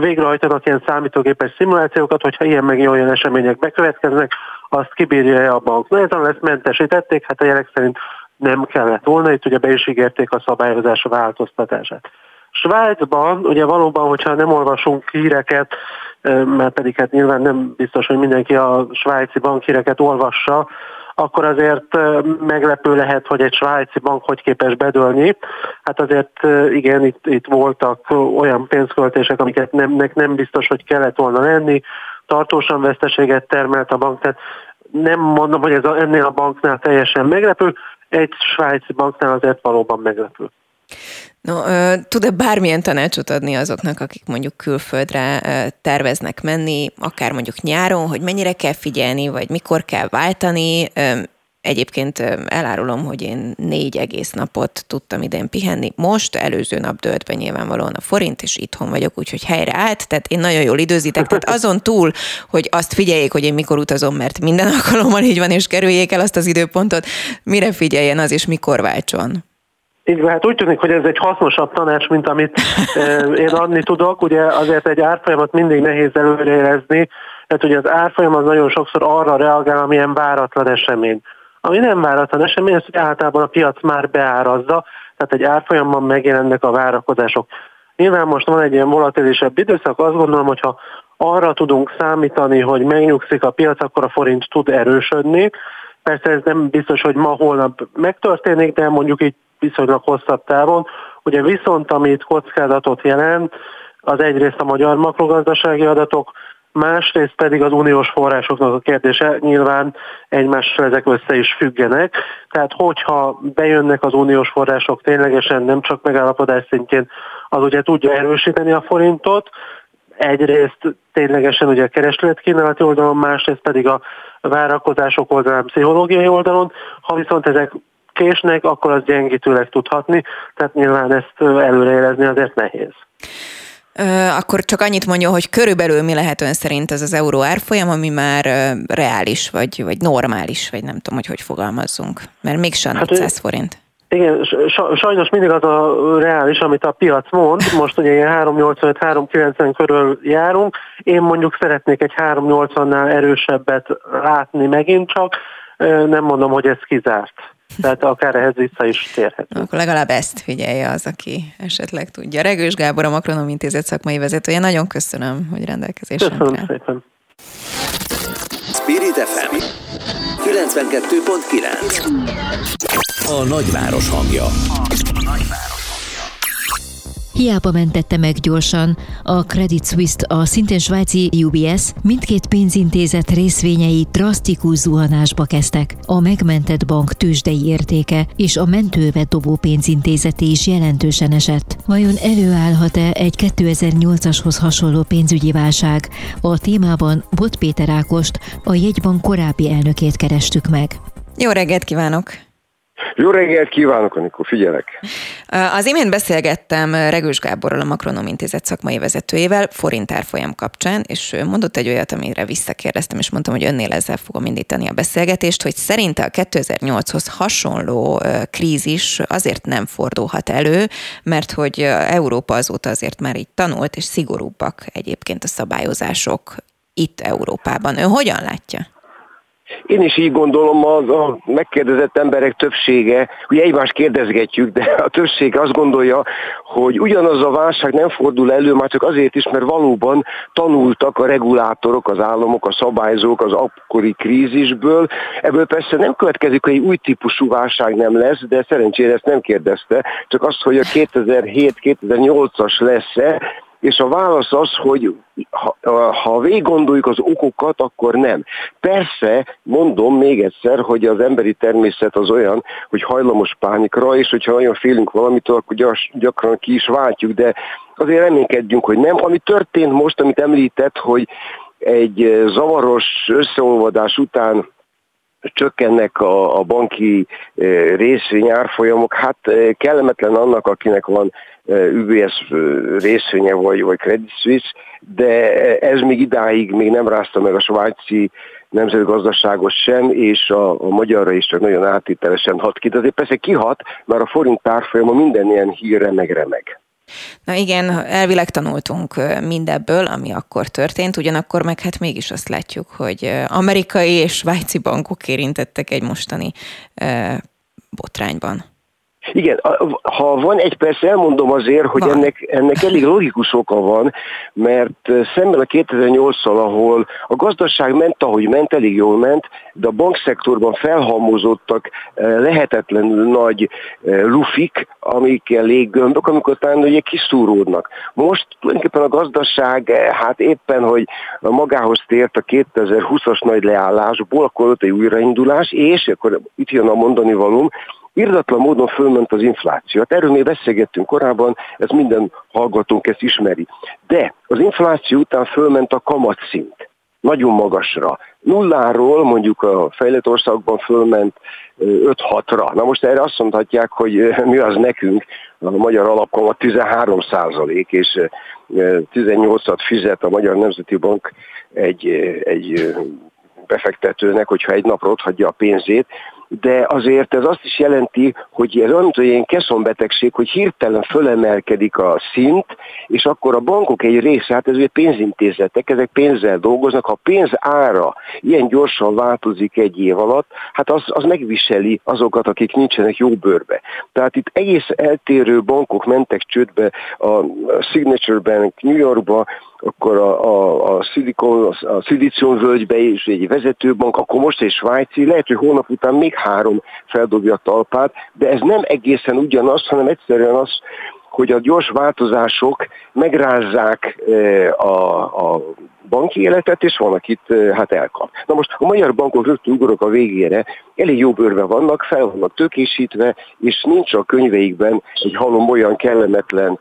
végrehajtanak ilyen számítógépes szimulációkat, hogyha ilyen meg olyan események bekövetkeznek, azt kibírja a bank. Na ezen lesz mentesítették, hát a jelek szerint nem kellett volna, itt ugye be is ígérték a szabályozás változtatását. Svájcban ugye valóban, hogyha nem olvasunk híreket, mert pedig hát nyilván nem biztos, hogy mindenki a svájci bankhíreket olvassa, akkor azért meglepő lehet, hogy egy svájci bank hogy képes bedölni. Hát azért igen, itt, itt voltak olyan pénzköltések, amiket nem, nem biztos, hogy kellett volna lenni, tartósan veszteséget termelt a bank, tehát nem mondom, hogy ez ennél a banknál teljesen meglepő, egy svájci banknál azért valóban meglepő. No, tud-e bármilyen tanácsot adni azoknak, akik mondjuk külföldre terveznek menni, akár mondjuk nyáron, hogy mennyire kell figyelni, vagy mikor kell váltani? Egyébként elárulom, hogy én négy egész napot tudtam idén pihenni. Most előző nap dölt be nyilvánvalóan a forint, és itthon vagyok, úgyhogy helyre állt, tehát én nagyon jól időzítek. Tehát azon túl, hogy azt figyeljék, hogy én mikor utazom, mert minden alkalommal így van, és kerüljék el azt az időpontot, mire figyeljen az, és mikor váltson. Igen, hát úgy tűnik, hogy ez egy hasznosabb tanács, mint amit én adni tudok. Ugye azért egy árfolyamat mindig nehéz előreérezni, tehát ugye az árfolyam az nagyon sokszor arra reagál, amilyen váratlan esemény. Ami nem váratlan esemény, ezt általában a piac már beárazza, tehát egy árfolyamban megjelennek a várakozások. Nyilván most van egy ilyen volatilisebb időszak, azt gondolom, hogyha arra tudunk számítani, hogy megnyugszik a piac, akkor a forint tud erősödni. Persze ez nem biztos, hogy ma, holnap megtörténik, de mondjuk így viszonylag hosszabb távon. Ugye viszont, amit kockázatot jelent, az egyrészt a magyar makrogazdasági adatok, másrészt pedig az uniós forrásoknak a kérdése, nyilván egymással ezek össze is függenek, tehát hogyha bejönnek az uniós források ténylegesen nem csak megállapodás szintjén, az ugye tudja erősíteni a forintot, egyrészt ténylegesen ugye a keresletkínálati oldalon, másrészt pedig a várakozások oldalán, pszichológiai oldalon, ha viszont ezek késnek, akkor az gyengítőleg tudhatni, tehát nyilván ezt előrejelezni azért nehéz. Akkor csak annyit mondja, hogy körülbelül mi lehet ön szerint ez az euró árfolyam, ami már reális, vagy, vagy normális, vagy nem tudom, hogy hogy fogalmazzunk, mert mégsem hát 400 forint. Igen, sajnos mindig az a reális, amit a piac mond. Most ugye ilyen 385-390 körül járunk. Én mondjuk szeretnék egy 380-nál erősebbet látni megint csak. Nem mondom, hogy ez kizárt. Tehát akár ehhez vissza is térhet. Akkor legalább ezt figyelje az, aki esetleg tudja. Regős Gábor, a Makronom Intézet szakmai vezetője. Nagyon köszönöm, hogy rendelkezésre. Köszönöm rá. szépen. Spirit FM 92.9 A nagyváros hangja. A nagyváros. Hiába mentette meg gyorsan a Credit Suisse, a szintén svájci UBS, mindkét pénzintézet részvényei drasztikus zuhanásba kezdtek. A megmentett bank tőzsdei értéke és a mentőbe dobó pénzintézeti is jelentősen esett. Vajon előállhat-e egy 2008-ashoz hasonló pénzügyi válság? A témában Bot Péter Ákost, a jegybank korábbi elnökét kerestük meg. Jó reggelt kívánok! Jó reggelt kívánok, amikor figyelek. Az imént beszélgettem Regős Gáborral, a Makronom Intézet szakmai vezetőjével forint árfolyam kapcsán, és mondott egy olyat, amire visszakérdeztem, és mondtam, hogy önnél ezzel fogom indítani a beszélgetést, hogy szerinte a 2008-hoz hasonló krízis azért nem fordulhat elő, mert hogy Európa azóta azért már így tanult, és szigorúbbak egyébként a szabályozások itt Európában. Ön hogyan látja? Én is így gondolom, az a megkérdezett emberek többsége, ugye egymást kérdezgetjük, de a többség azt gondolja, hogy ugyanaz a válság nem fordul elő, már csak azért is, mert valóban tanultak a regulátorok, az államok, a szabályzók az akkori krízisből. Ebből persze nem következik, hogy egy új típusú válság nem lesz, de szerencsére ezt nem kérdezte, csak azt, hogy a 2007-2008-as lesz-e, és a válasz az, hogy ha, ha végig az okokat, akkor nem. Persze, mondom még egyszer, hogy az emberi természet az olyan, hogy hajlamos pánikra, és hogyha olyan félünk valamitől, akkor gyakran ki is váltjuk, de azért reménykedjünk, hogy nem. Ami történt most, amit említett, hogy egy zavaros összeolvadás után csökkennek a, a banki eh, részvényárfolyamok, hát eh, kellemetlen annak, akinek van UBS részvénye vagy, vagy Credit Suisse, de ez még idáig még nem rázta meg a svájci nemzetgazdaságot sem, és a, a magyarra is csak nagyon átételesen hat ki. De azért persze kihat, mert a forint tárfolyama minden ilyen hírre megremeg. Na igen, elvileg tanultunk mindebből, ami akkor történt, ugyanakkor meg hát mégis azt látjuk, hogy amerikai és svájci bankok érintettek egy mostani botrányban. Igen, ha van egy perc, elmondom azért, hogy ennek, ennek elég logikus oka van, mert szemben a 2008-szal, ahol a gazdaság ment, ahogy ment, elég jól ment, de a bankszektorban felhalmozottak lehetetlenül nagy lufik, amik léggömbök, amikor talán ugye kiszúródnak. Most tulajdonképpen a gazdaság, hát éppen, hogy magához tért a 2020-as nagy leállásból, akkor ott egy újraindulás, és akkor itt jön a mondani valóm, irdatlan módon fölment az infláció. Hát erről még beszélgettünk korábban, ez minden hallgatónk ezt ismeri. De az infláció után fölment a kamatszint nagyon magasra. Nulláról mondjuk a fejlett országban fölment 5-6-ra. Na most erre azt mondhatják, hogy mi az nekünk, a magyar alapkamat 13 százalék, és 18-at fizet a Magyar Nemzeti Bank egy, egy befektetőnek, hogyha egy napra ott hagyja a pénzét, de azért ez azt is jelenti, hogy ez olyan, mint egy keszonbetegség, hogy hirtelen fölemelkedik a szint, és akkor a bankok egy része, hát ez ugye pénzintézetek, ezek pénzzel dolgoznak, ha pénz ára ilyen gyorsan változik egy év alatt, hát az, az megviseli azokat, akik nincsenek jó bőrbe. Tehát itt egész eltérő bankok mentek csődbe, a Signature Bank New Yorkba, akkor a, a, a, Silicon, a Szilícium völgybe is egy vezetőbank, akkor most egy svájci, lehet, hogy hónap után még három feldobja a talpát, de ez nem egészen ugyanaz, hanem egyszerűen az, hogy a gyors változások megrázzák e, a, a banki életet, és van, akit e, hát elkap. Na most a magyar bankok rögtön ugorok a végére, elég jó bőrbe vannak, fel vannak tökésítve, és nincs a könyveikben egy halom olyan kellemetlen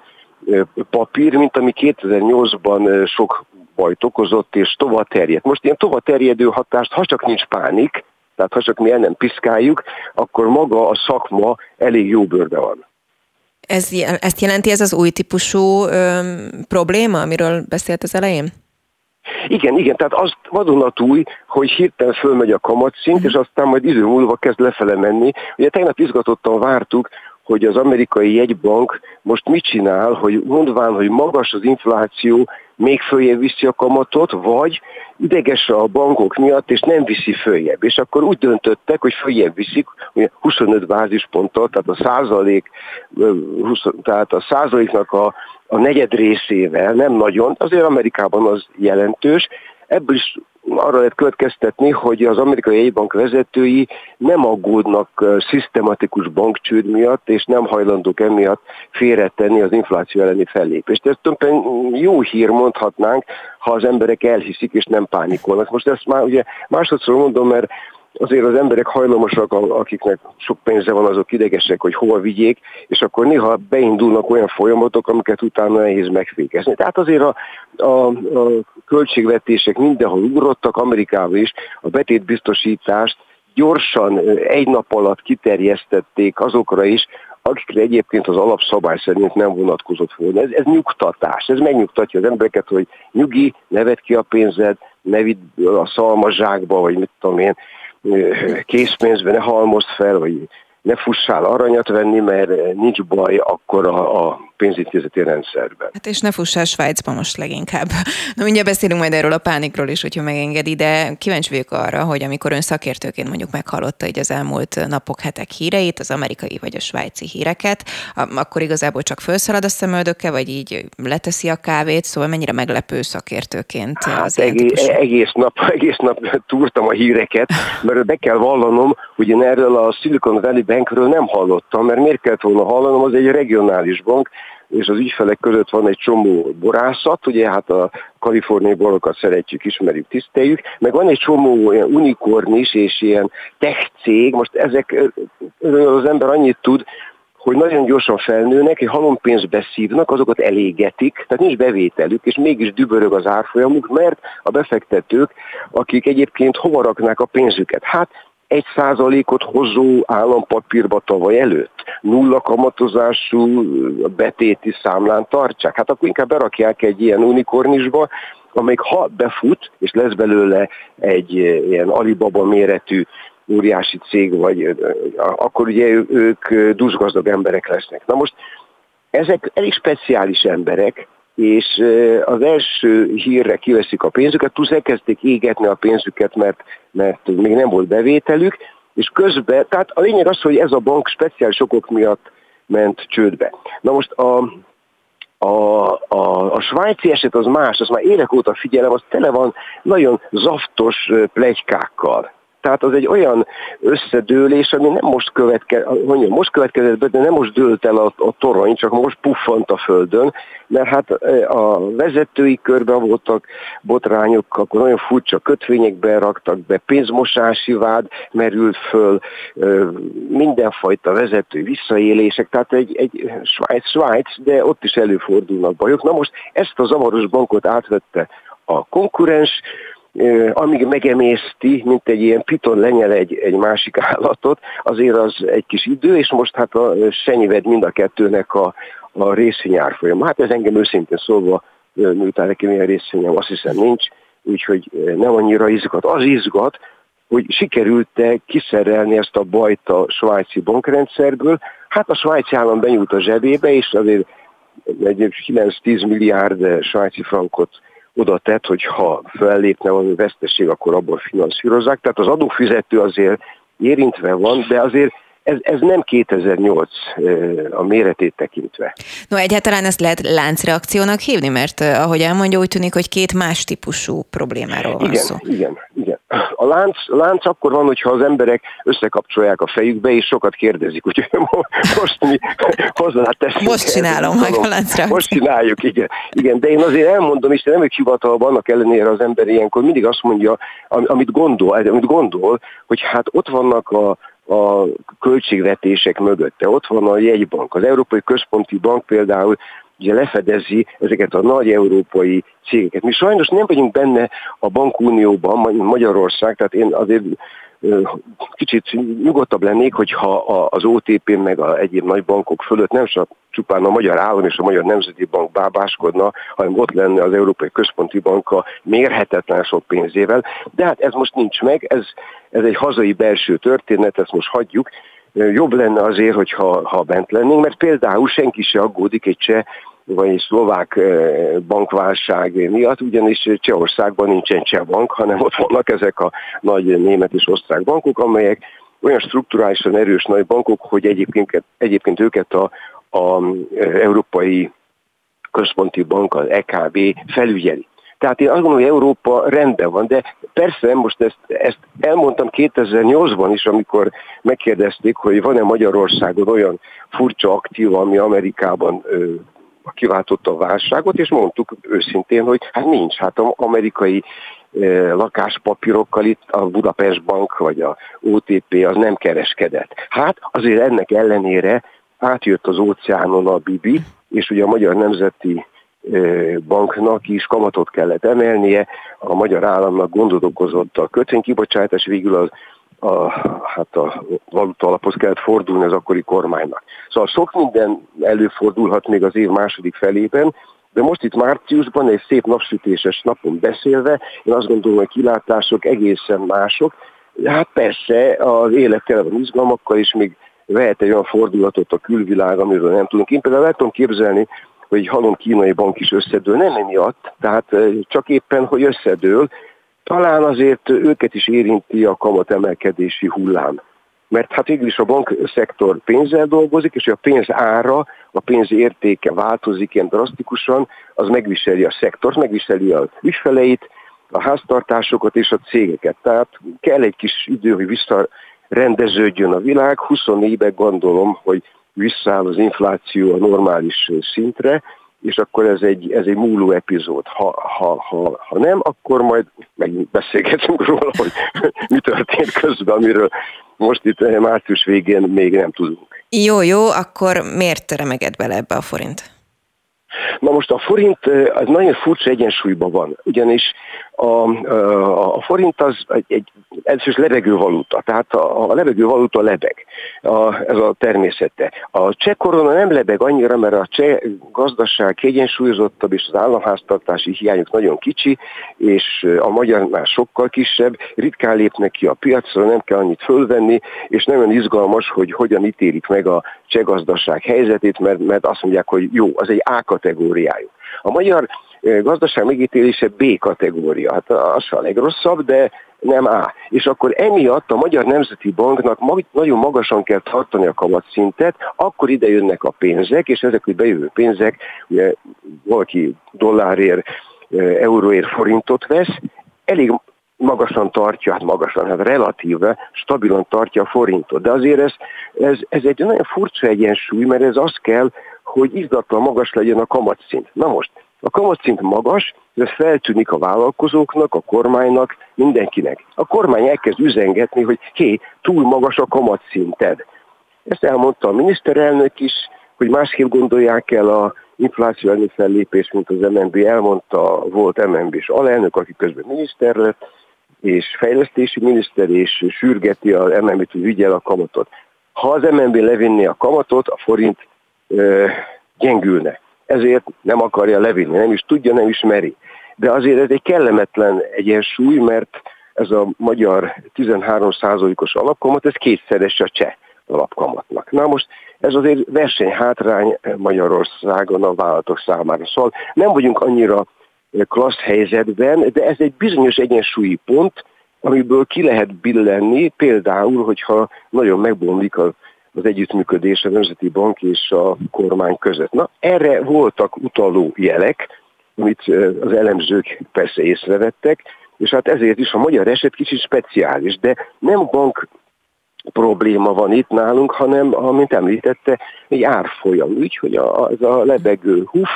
papír, mint ami 2008-ban sok bajt okozott, és tovább terjedt. Most ilyen tovább terjedő hatást, ha csak nincs pánik, tehát ha csak mi el nem piszkáljuk, akkor maga a szakma elég jó bőrbe van. Ez, ezt jelenti ez az új típusú ö, probléma, amiről beszélt az elején? Igen, igen, tehát az vadonatúj, hogy hirtelen fölmegy a kamatszint, uh-huh. és aztán majd idő múlva kezd lefele menni. Ugye tegnap izgatottan vártuk, hogy az amerikai jegybank most mit csinál, hogy mondván, hogy magas az infláció, még följebb viszi a kamatot, vagy ideges a bankok miatt, és nem viszi följebb. És akkor úgy döntöttek, hogy följebb viszik, hogy 25 bázisponttal, tehát a százalék, 20, tehát a százaléknak a, a negyed részével, nem nagyon, azért Amerikában az jelentős, ebből is arra lehet következtetni, hogy az amerikai jegybank vezetői nem aggódnak szisztematikus bankcsőd miatt, és nem hajlandók emiatt félretenni az infláció elleni fellépést. Ezt tulajdonképpen jó hír mondhatnánk, ha az emberek elhiszik és nem pánikolnak. Most ezt már ugye másodszor mondom, mert azért az emberek hajlamosak, akiknek sok pénze van, azok idegesek, hogy hova vigyék, és akkor néha beindulnak olyan folyamatok, amiket utána nehéz megfékezni. Tehát azért a, a, a költségvetések mindenhol ugrottak, Amerikában is a betétbiztosítást gyorsan egy nap alatt kiterjesztették azokra is, akikre egyébként az alapszabály szerint nem vonatkozott volna. Ez, ez nyugtatás, ez megnyugtatja az embereket, hogy nyugi, ne vedd ki a pénzed, ne vidd a szalmazsákba, vagy mit tudom én, készpénzbe ne halmozd fel, vagy ne fussál aranyat venni, mert nincs baj akkor a, a pénzintézeti rendszerben. Hát és ne fussál Svájcba most leginkább. Na mindjárt beszélünk majd erről a pánikról is, hogyha megengedi, de kíváncsi vagyok arra, hogy amikor ön szakértőként mondjuk meghallotta így az elmúlt napok, hetek híreit, az amerikai vagy a svájci híreket, akkor igazából csak felszalad a szemöldöke, vagy így leteszi a kávét, szóval mennyire meglepő szakértőként hát az egész, egész nap, egész nap túrtam a híreket, mert be kell vallanom, hogy én erről a Silicon Valley Bankről nem hallottam, mert miért kellett volna hallanom, az egy regionális bank, és az ügyfelek között van egy csomó borászat, ugye hát a kaliforniai borokat szeretjük, ismerjük, tiszteljük, meg van egy csomó olyan unikorn is, és ilyen tech cég, most ezek az ember annyit tud, hogy nagyon gyorsan felnőnek, egy halompénzt beszívnak, azokat elégetik, tehát nincs bevételük, és mégis dübörög az árfolyamuk, mert a befektetők, akik egyébként hova raknák a pénzüket? Hát egy százalékot hozó állampapírba tavaly előtt, nulla kamatozású betéti számlán tartsák. Hát akkor inkább berakják egy ilyen unikornisba, amelyik ha befut, és lesz belőle egy ilyen Alibaba méretű óriási cég, vagy akkor ugye ők dúsgazdag emberek lesznek. Na most ezek elég speciális emberek, és az első hírre kiveszik a pénzüket, plusz elkezdték égetni a pénzüket, mert, mert még nem volt bevételük, és közben, tehát a lényeg az, hogy ez a bank speciális okok miatt ment csődbe. Na most a, a, a, a svájci eset az más, az már évek óta figyelem, az tele van nagyon zaftos plegykákkal. Tehát az egy olyan összedőlés, ami nem most, követke, mondjam, most következett be, de nem most dőlt el a, a torony, csak most puffant a földön, mert hát a vezetői körben voltak botrányok, akkor nagyon furcsa kötvényekbe raktak be, pénzmosási vád merült föl, mindenfajta vezetői visszaélések, tehát egy, egy Svájc, Svájc, de ott is előfordulnak bajok. Na most ezt a zavaros bankot átvette a konkurens, amíg megemészti, mint egy ilyen piton lenyel egy, egy másik állatot, azért az egy kis idő, és most hát a senyived mind a kettőnek a, a részvényárfolyam. Hát ez engem őszintén szólva, miután nekem ilyen részvényem, azt hiszem nincs, úgyhogy nem annyira izgat. Az izgat, hogy sikerült-e kiszerelni ezt a bajt a svájci bankrendszerből. Hát a svájci állam benyújt a zsebébe, és azért egy 9-10 milliárd svájci frankot oda tett, hogy ha fellépne valami veszteség, akkor abból finanszírozzák. Tehát az adófizető azért érintve van, de azért ez, ez nem 2008 a méretét tekintve. No, egyáltalán ezt lehet láncreakciónak hívni, mert ahogy elmondja, úgy tűnik, hogy két más típusú problémáról van igen, szó. Igen, igen. A lánc, lánc akkor van, hogyha az emberek összekapcsolják a fejükbe, és sokat kérdezik, úgyhogy most mi hozzáteszünk. Most csinálom meg a láncreakciót. Most csináljuk, igen. igen. De én azért elmondom, és nem ők hivatalban, annak ellenére az ember ilyenkor mindig azt mondja, amit gondol, amit gondol, hogy hát ott vannak a, a költségvetések mögötte. Ott van a jegybank. Az Európai Központi Bank például ugye lefedezi ezeket a nagy európai cégeket. Mi sajnos nem vagyunk benne a bankunióban, Magyarország, tehát én azért kicsit nyugodtabb lennék, hogyha az OTP meg a egyéb nagy bankok fölött nem csak csupán a Magyar Állam és a Magyar Nemzeti Bank bábáskodna, hanem ott lenne az Európai Központi Banka mérhetetlen sok pénzével. De hát ez most nincs meg, ez, ez egy hazai belső történet, ezt most hagyjuk. Jobb lenne azért, hogyha ha bent lennénk, mert például senki se aggódik egy cseh vagy szlovák bankválság miatt, ugyanis Csehországban nincsen cseh bank, hanem ott vannak ezek a nagy német és osztrák bankok, amelyek olyan strukturálisan erős nagy bankok, hogy egyébként, egyébként őket a, a Európai Központi Bank, az EKB felügyeli. Tehát én azt gondolom, hogy Európa rendben van, de persze most ezt, ezt elmondtam 2008-ban is, amikor megkérdezték, hogy van-e Magyarországon olyan furcsa aktíva, ami Amerikában kiváltotta a válságot, és mondtuk őszintén, hogy hát nincs, hát az amerikai eh, lakáspapírokkal itt a Budapest Bank vagy a OTP az nem kereskedett. Hát azért ennek ellenére átjött az óceánon a Bibi, és ugye a Magyar Nemzeti banknak is kamatot kellett emelnie, a magyar államnak gondot okozott a kötvénykibocsátás, végül az a, hát a valuta alaphoz kellett fordulni az akkori kormánynak. Szóval sok minden előfordulhat még az év második felében, de most itt márciusban egy szép napsütéses napon beszélve, én azt gondolom, hogy kilátások egészen mások. Hát persze az élet tele van izgalmakkal, és még vehet egy olyan fordulatot a külvilág, amiről nem tudunk. Én például el tudom képzelni, hogy egy halom kínai bank is összedől, nem emiatt, tehát csak éppen, hogy összedől, talán azért őket is érinti a kamatemelkedési hullám. Mert hát végül is a bankszektor pénzzel dolgozik, és a pénz ára, a pénz értéke változik ilyen drasztikusan, az megviseli a szektort, megviseli a ügyfeleit, a háztartásokat és a cégeket. Tehát kell egy kis idő, hogy visszarendeződjön a világ. 20 éve gondolom, hogy visszaáll az infláció a normális szintre, és akkor ez egy, ez egy múló epizód. Ha, ha, ha, ha nem, akkor majd megint beszélgetünk róla, hogy mi történt közben, amiről most itt március végén még nem tudunk. Jó, jó, akkor miért remeged bele ebbe a forint? Na most a forint az nagyon furcsa egyensúlyban van, ugyanis a, a, forint az egy, egy először levegő valuta, tehát a, a levegő valuta lebeg, a, ez a természete. A cseh korona nem lebeg annyira, mert a cseh gazdaság kiegyensúlyozottabb, és az államháztartási hiányok nagyon kicsi, és a magyar már sokkal kisebb, ritkán lépnek ki a piacra, nem kell annyit fölvenni, és nagyon izgalmas, hogy hogyan ítélik meg a cseh gazdaság helyzetét, mert, mert azt mondják, hogy jó, az egy A kategóriájú. A magyar gazdaság megítélése B kategória. Hát az a legrosszabb, de nem A. És akkor emiatt a Magyar Nemzeti Banknak nagyon magasan kell tartani a kamatszintet, akkor ide jönnek a pénzek, és ezek, hogy bejövő pénzek, ugye valaki dollárért, euróért forintot vesz, elég magasan tartja, hát magasan, hát relatíve stabilan tartja a forintot. De azért ez, ez, ez egy nagyon furcsa egyensúly, mert ez az kell, hogy izgatlan magas legyen a kamatszint. Na most, a kamatszint magas, ez feltűnik a vállalkozóknak, a kormánynak, mindenkinek. A kormány elkezd üzengetni, hogy hé, túl magas a kamatszinted. Ezt elmondta a miniszterelnök is, hogy másképp gondolják el a infláció elleni fellépés, mint az MNB elmondta, volt MNB-s alelnök, aki közben miniszter lett, és fejlesztési miniszter, és sürgeti a MNB-t, hogy vigye el a kamatot. Ha az MNB levinné a kamatot, a forint ö, gyengülne. Ezért nem akarja levinni, nem is tudja, nem is meri. De azért ez egy kellemetlen egyensúly, mert ez a magyar 13%-os alapkamat, ez kétszeres a cseh alapkamatnak. Na most ez azért versenyhátrány Magyarországon a vállalatok számára. Szóval nem vagyunk annyira klassz helyzetben, de ez egy bizonyos egyensúlyi pont, amiből ki lehet billenni, például, hogyha nagyon megbomlik az együttműködés a Nemzeti Bank és a kormány között. Na, erre voltak utaló jelek, amit az elemzők persze észrevettek, és hát ezért is a magyar eset kicsit speciális, de nem bank probléma van itt nálunk, hanem, amint említette, egy árfolyam ügy, hogy az a lebegő huf,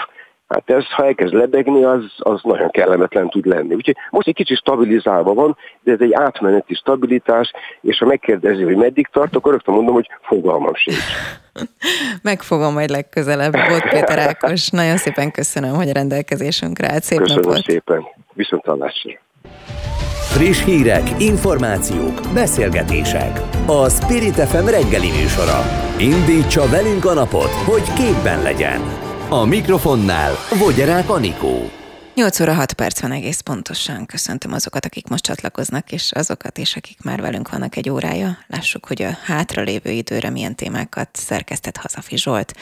Hát ez, ha elkezd lebegni, az, az nagyon kellemetlen tud lenni. Úgyhogy most egy kicsit stabilizálva van, de ez egy átmeneti stabilitás, és ha megkérdezi, hogy meddig tart, akkor rögtön mondom, hogy fogalmam sincs. Megfogom majd legközelebb. Volt Péter Ákos. Nagyon szépen köszönöm, hogy a rendelkezésünkre állt. Szép köszönöm napot. szépen. Viszont hallásra. Friss hírek, információk, beszélgetések. A Spirit FM reggeli műsora. Indítsa velünk a napot, hogy képben legyen. A mikrofonnál Vogyerák Anikó. 8 óra 6 perc van egész pontosan. Köszöntöm azokat, akik most csatlakoznak, és azokat is, akik már velünk vannak egy órája. Lássuk, hogy a hátralévő időre milyen témákat szerkesztett Hazafi Zsolt.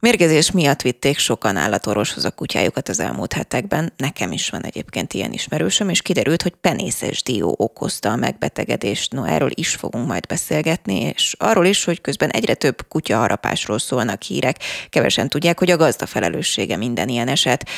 Mérgezés miatt vitték sokan állatorvoshoz a kutyájukat az elmúlt hetekben. Nekem is van egyébként ilyen ismerősöm, és kiderült, hogy penészes dió okozta a megbetegedést. No, erről is fogunk majd beszélgetni, és arról is, hogy közben egyre több kutya harapásról szólnak hírek. Kevesen tudják, hogy a gazda felelőssége minden ilyen eset.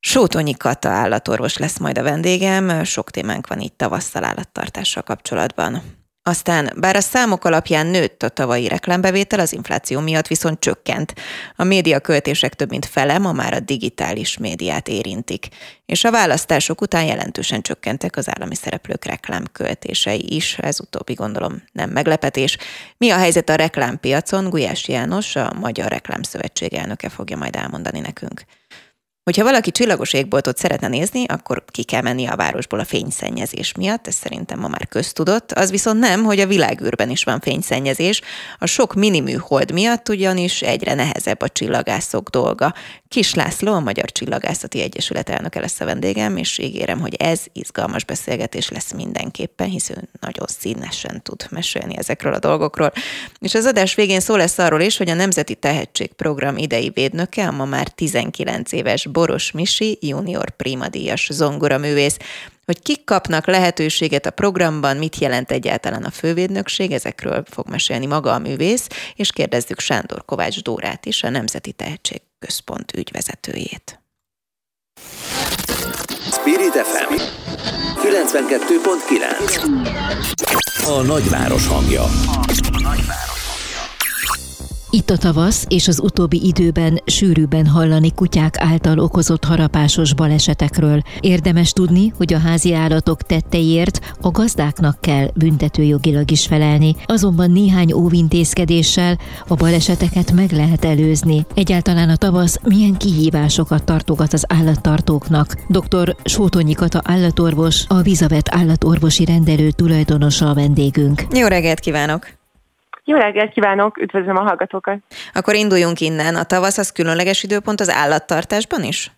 Sótonyi Kata állatorvos lesz majd a vendégem, sok témánk van itt tavasszal állattartással kapcsolatban. Aztán, bár a számok alapján nőtt a tavalyi reklámbevétel, az infláció miatt viszont csökkent. A média költések több mint fele ma már a digitális médiát érintik. És a választások után jelentősen csökkentek az állami szereplők reklámköltései is, ez utóbbi gondolom nem meglepetés. Mi a helyzet a reklámpiacon? Gulyás János, a Magyar Reklámszövetség elnöke fogja majd elmondani nekünk. Hogyha valaki csillagos égboltot szeretne nézni, akkor ki kell menni a városból a fényszennyezés miatt, ez szerintem ma már köztudott. Az viszont nem, hogy a világűrben is van fényszennyezés. A sok minimű hold miatt ugyanis egyre nehezebb a csillagászok dolga. Kis László, a Magyar Csillagászati Egyesület elnöke lesz a vendégem, és ígérem, hogy ez izgalmas beszélgetés lesz mindenképpen, hiszen nagyon színesen tud mesélni ezekről a dolgokról. És az adás végén szó lesz arról is, hogy a Nemzeti Tehetségprogram idei védnöke, a ma már 19 éves Boros Misi, junior primadíjas zongoraművész, hogy kik kapnak lehetőséget a programban, mit jelent egyáltalán a fővédnökség, ezekről fog mesélni maga a művész, és kérdezzük Sándor Kovács Dórát is, a Nemzeti Tehetség Központ ügyvezetőjét. Spirit FM 92.9 A nagyváros hangja. Itt a tavasz, és az utóbbi időben sűrűbben hallani kutyák által okozott harapásos balesetekről. Érdemes tudni, hogy a házi állatok tetteiért a gazdáknak kell büntetőjogilag is felelni, azonban néhány óvintézkedéssel a baleseteket meg lehet előzni. Egyáltalán a tavasz milyen kihívásokat tartogat az állattartóknak. Dr. Sótonyi Kata állatorvos, a Vizavet állatorvosi rendelő tulajdonosa a vendégünk. Jó reggelt kívánok! Jó reggelt kívánok, üdvözlöm a hallgatókat. Akkor induljunk innen. A tavasz az különleges időpont az állattartásban is?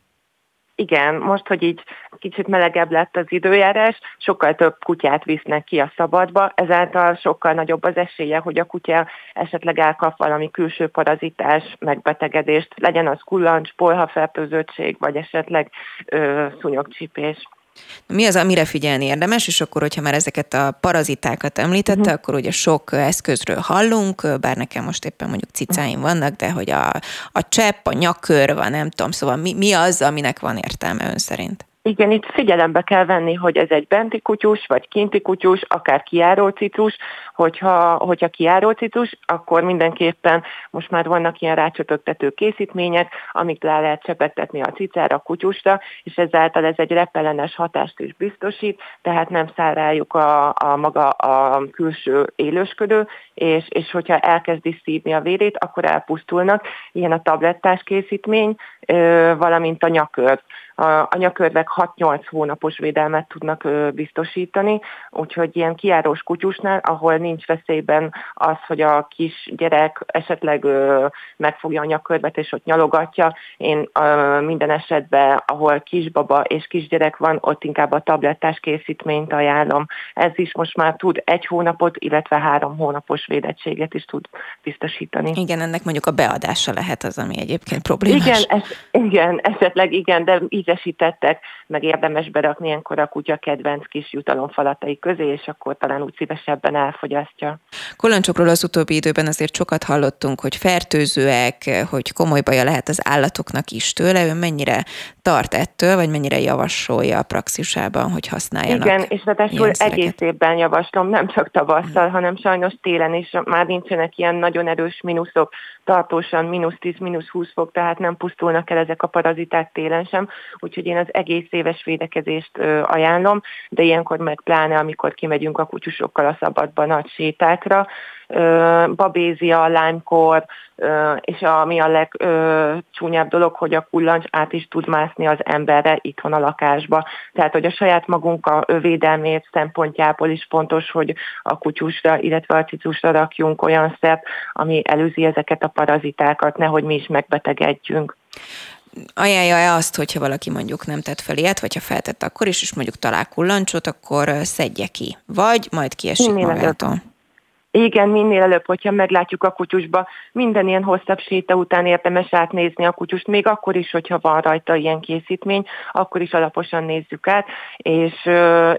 igen, most, hogy így kicsit melegebb lett az időjárás, sokkal több kutyát visznek ki a szabadba, ezáltal sokkal nagyobb az esélye, hogy a kutya esetleg elkap valami külső parazitás, megbetegedést, legyen az kullancs, polhafertőzöttség, vagy esetleg ö, szúnyogcsípés. Mi az, amire figyelni érdemes, és akkor, hogyha már ezeket a parazitákat említette, uh-huh. akkor ugye sok eszközről hallunk, bár nekem most éppen mondjuk cicáim vannak, de hogy a, a csepp, a nyakkör van, nem tudom, szóval mi, mi az, aminek van értelme ön szerint? Igen, itt figyelembe kell venni, hogy ez egy benti kutyus, vagy kinti kutyus, akár kiáró citrus, hogyha, hogyha kiáró citrus, akkor mindenképpen most már vannak ilyen rácsöpögtető készítmények, amik le lehet csepegtetni a cicára, a kutyusra, és ezáltal ez egy repellenes hatást is biztosít, tehát nem száll rájuk a, a maga a külső élősködő, és, és hogyha elkezdi szívni a vérét, akkor elpusztulnak. Ilyen a tablettás készítmény, valamint a nyakör a nyakörvek 6-8 hónapos védelmet tudnak biztosítani, úgyhogy ilyen kiárós kutyusnál, ahol nincs veszélyben az, hogy a kis gyerek esetleg megfogja a nyakörvet és ott nyalogatja, én minden esetben, ahol kisbaba és kisgyerek van, ott inkább a tablettás készítményt ajánlom. Ez is most már tud egy hónapot, illetve három hónapos védettséget is tud biztosítani. Igen, ennek mondjuk a beadása lehet az, ami egyébként problémás. Igen, es, igen esetleg igen, de így ízesítettek, meg érdemes berakni ilyenkor a kutya kedvenc kis jutalomfalatai közé, és akkor talán úgy szívesebben elfogyasztja. Kolancsokról az utóbbi időben azért sokat hallottunk, hogy fertőzőek, hogy komoly baja lehet az állatoknak is tőle. Ő mennyire tart ettől, vagy mennyire javasolja a praxisában, hogy használjanak? Igen, és ráadásul egész évben javaslom, nem csak tavasszal, hanem sajnos télen is már nincsenek ilyen nagyon erős mínuszok, tartósan mínusz 10, mínusz 20 fok, tehát nem pusztulnak el ezek a paraziták télen sem, úgyhogy én az egész éves védekezést ajánlom, de ilyenkor meg pláne, amikor kimegyünk a kutyusokkal a szabadba nagy sétákra, babézia, lánykor, és ami a legcsúnyább dolog, hogy a kullancs át is tud mászni az emberre itthon a lakásba. Tehát, hogy a saját magunk a védelmét szempontjából is fontos, hogy a kutyusra, illetve a cicusra rakjunk olyan szert, ami előzi ezeket a parazitákat, nehogy mi is megbetegedjünk ajánlja-e azt, hogyha valaki mondjuk nem tett fel ilyet, vagy ha feltett akkor is, és mondjuk talál kullancsot, akkor szedje ki, vagy majd kiesik magától? Igen, minél előbb, hogyha meglátjuk a kutyusba, minden ilyen hosszabb séta után érdemes átnézni a kutyust, még akkor is, hogyha van rajta ilyen készítmény, akkor is alaposan nézzük át, és,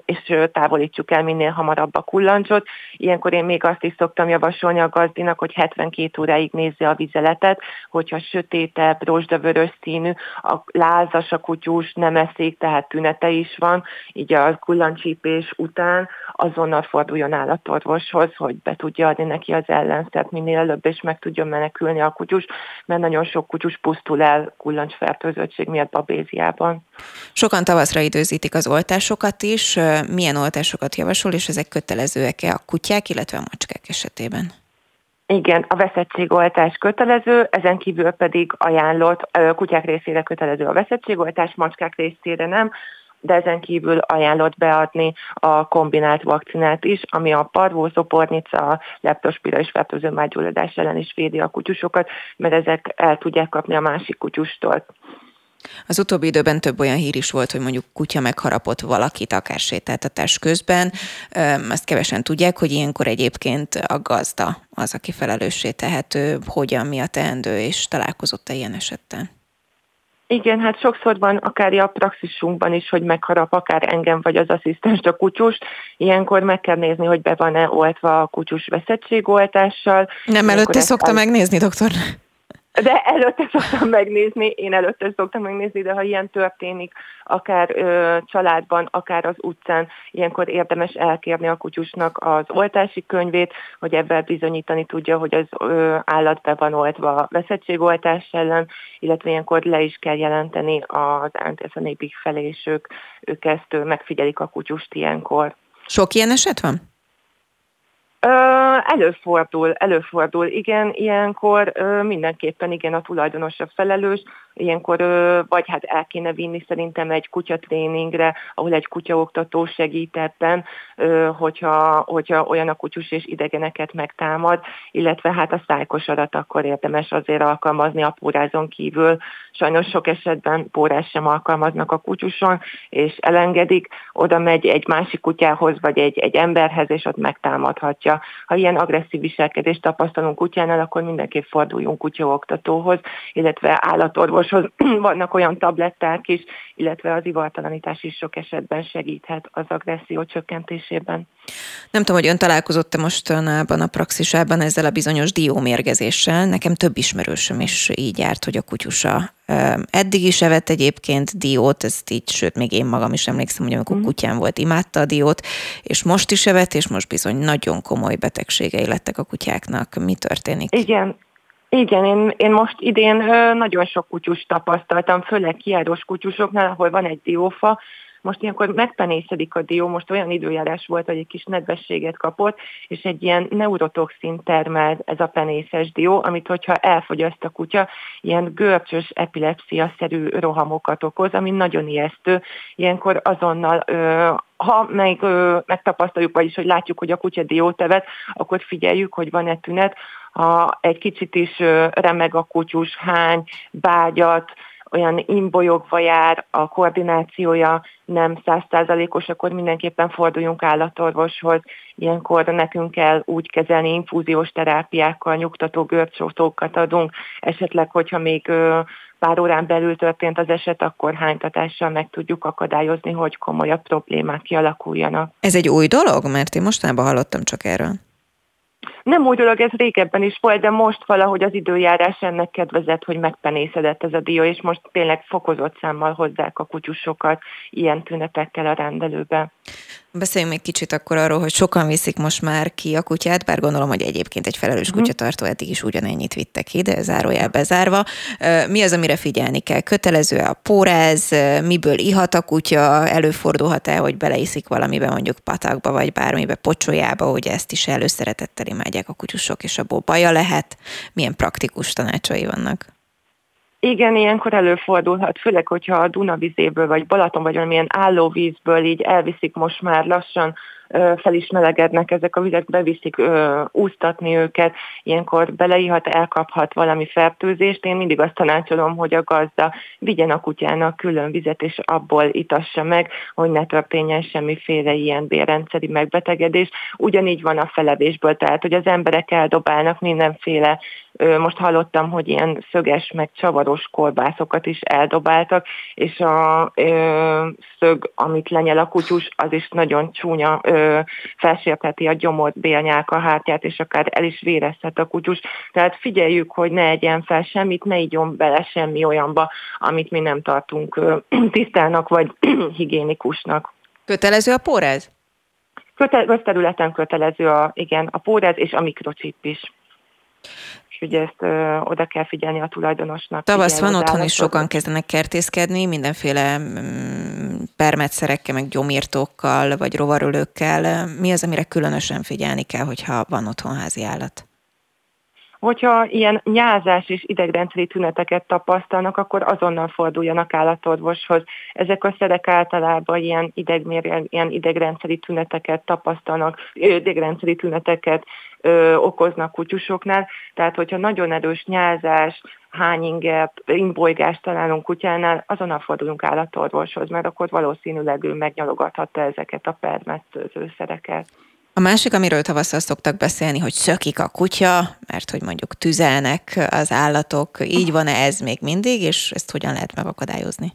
és távolítsuk el minél hamarabb a kullancsot. Ilyenkor én még azt is szoktam javasolni a gazdinak, hogy 72 óráig nézze a vizeletet, hogyha sötétebb, rozsdavörös színű, a lázas a kutyus, nem eszik, tehát tünete is van, így a kullancsípés után azonnal forduljon állatorvoshoz, hogy be tudja adni neki az ellenszert minél előbb, és meg tudjon menekülni a kutyus, mert nagyon sok kutyus pusztul el kullancsfertőzöttség miatt babéziában. Sokan tavaszra időzítik az oltásokat is. Milyen oltásokat javasol, és ezek kötelezőek-e a kutyák, illetve a macskák esetében? Igen, a veszettségoltás kötelező, ezen kívül pedig ajánlott, kutyák részére kötelező a veszettségoltás, macskák részére nem de ezen kívül ajánlott beadni a kombinált vakcinát is, ami a parvószopornica, leptospira és fertőző mágyulladás ellen is védi a kutyusokat, mert ezek el tudják kapni a másik kutyustól. Az utóbbi időben több olyan hír is volt, hogy mondjuk kutya megharapott valakit, akár sétáltatás közben. Azt kevesen tudják, hogy ilyenkor egyébként a gazda az, aki felelőssé tehető, hogyan, mi a teendő, és találkozott-e ilyen esettel? Igen, hát sokszor van akár a praxisunkban is, hogy megharap akár engem vagy az asszisztens a kutyus. Ilyenkor meg kell nézni, hogy be van-e oltva a kutyus veszettségoltással. Nem előtte szokta el... megnézni, doktor? De előtte szoktam megnézni, én előtte szoktam megnézni, de ha ilyen történik, akár ö, családban, akár az utcán, ilyenkor érdemes elkérni a kutyusnak az oltási könyvét, hogy ebben bizonyítani tudja, hogy az ö, állat be van oltva a veszettségoltás ellen, illetve ilyenkor le is kell jelenteni az ántészanépig felé, és ők, ők ezt megfigyelik a kutyust ilyenkor. Sok ilyen eset van? Előfordul, előfordul. Igen, ilyenkor mindenképpen igen a tulajdonos a felelős, ilyenkor vagy hát el kéne vinni szerintem egy kutyatréningre, ahol egy kutyaoktató segít ebben, hogyha, hogyha olyan a kutyus és idegeneket megtámad, illetve hát a szájkosarat akkor érdemes azért alkalmazni a pórázon kívül. Sajnos sok esetben pórás sem alkalmaznak a kutyuson, és elengedik, oda megy egy másik kutyához, vagy egy, egy emberhez, és ott megtámadhatja. Ha ilyen agresszív viselkedést tapasztalunk kutyánál, akkor mindenképp forduljunk kutyaoktatóhoz, illetve állatorvoshoz. Vannak olyan tabletták is, illetve az ivartalanítás is sok esetben segíthet az agresszió csökkentésében. Nem tudom, hogy ön találkozott-e mostanában a praxisában ezzel a bizonyos diómérgezéssel. Nekem több ismerősöm is így járt, hogy a kutyusa eddig is evett egyébként diót, ezt így, sőt, még én magam is emlékszem, hogy amikor mm. kutyám volt, imádta a diót, és most is evett, és most bizony nagyon komoly betegségei lettek a kutyáknak. Mi történik? Igen, igen, én, én most idén nagyon sok kutyus tapasztaltam, főleg kiáros kutyusoknál, ahol van egy diófa, most ilyenkor megpenészedik a dió, most olyan időjárás volt, hogy egy kis nedvességet kapott, és egy ilyen neurotoxin termel ez a penészes dió, amit hogyha elfogyaszt a kutya, ilyen görcsös epilepsia-szerű rohamokat okoz, ami nagyon ijesztő. Ilyenkor azonnal ö, ha meg, ö, megtapasztaljuk, vagyis hogy látjuk, hogy a kutya diót akkor figyeljük, hogy van-e tünet, ha egy kicsit is remeg a kutyus, hány, bágyat, olyan imbolyogva jár, a koordinációja nem százszázalékos, akkor mindenképpen forduljunk állatorvoshoz. Ilyenkor nekünk kell úgy kezelni infúziós terápiákkal, nyugtató görcsótókat adunk. Esetleg, hogyha még pár órán belül történt az eset, akkor hánytatással meg tudjuk akadályozni, hogy komolyabb problémák kialakuljanak. Ez egy új dolog? Mert én mostanában hallottam csak erről. Nem úgy dolog, ez régebben is volt, de most valahogy az időjárás ennek kedvezett, hogy megpenészedett ez a dió, és most tényleg fokozott számmal hozzák a kutyusokat ilyen tünetekkel a rendelőbe. Beszéljünk még kicsit akkor arról, hogy sokan viszik most már ki a kutyát, bár gondolom, hogy egyébként egy felelős uh-huh. kutyatartó eddig is ugyanennyit vittek ki, de zárójel bezárva. Mi az, amire figyelni kell? Kötelező a póráz, miből ihat a kutya, előfordulhat-e, hogy beleiszik valamibe, mondjuk patakba, vagy bármibe, pocsolyába, hogy ezt is előszeretettel imádják a kutyusok, és abból baja lehet? Milyen praktikus tanácsai vannak? Igen, ilyenkor előfordulhat, főleg, hogyha a Dunavizéből, vagy Balaton, vagy valamilyen állóvízből így elviszik most már lassan felismelegednek ezek a vizek, beviszik úsztatni őket, ilyenkor beleihat, elkaphat valami fertőzést. Én mindig azt tanácsolom, hogy a gazda vigyen a kutyának külön vizet, és abból itassa meg, hogy ne történjen semmiféle ilyen bérrendszeri megbetegedés. Ugyanígy van a felevésből, tehát hogy az emberek eldobálnak mindenféle most hallottam, hogy ilyen szöges, meg csavaros kolbászokat is eldobáltak, és a ö, szög, amit lenyel a kutyus, az is nagyon csúnya, ö, felsértheti a gyomot, bélnyálka hátját, és akár el is vérezhet a kutyus. Tehát figyeljük, hogy ne egyen fel semmit, ne igyon bele semmi olyanba, amit mi nem tartunk tisztának, vagy higiénikusnak. Kötelező a póráz? Köte- közterületen kötelező a, igen, a póráz és a mikrocsip is úgyhogy ezt ö, oda kell figyelni a tulajdonosnak. Tavasz van, otthon is sokan kezdenek kertészkedni, mindenféle mm, permetszerekkel, meg gyomírtókkal, vagy rovarölőkkel. Mi az, amire különösen figyelni kell, hogyha van otthon házi állat? Hogyha ilyen nyázás és idegrendszeri tüneteket tapasztalnak, akkor azonnal forduljanak állatorvoshoz. Ezek a szerek általában ilyen, idegmér, ilyen idegrendszeri tüneteket tapasztalnak, idegrendszeri tüneteket ö, okoznak kutyusoknál. Tehát, hogyha nagyon erős nyázás, hányinget, imbolygást találunk kutyánál, azonnal fordulunk állatorvoshoz, mert akkor valószínűleg ő megnyalogathatta ezeket a permetőzőszereket. A másik, amiről tavasszal szoktak beszélni, hogy szökik a kutya, mert hogy mondjuk tüzelnek az állatok. Így van-e ez még mindig, és ezt hogyan lehet megakadályozni?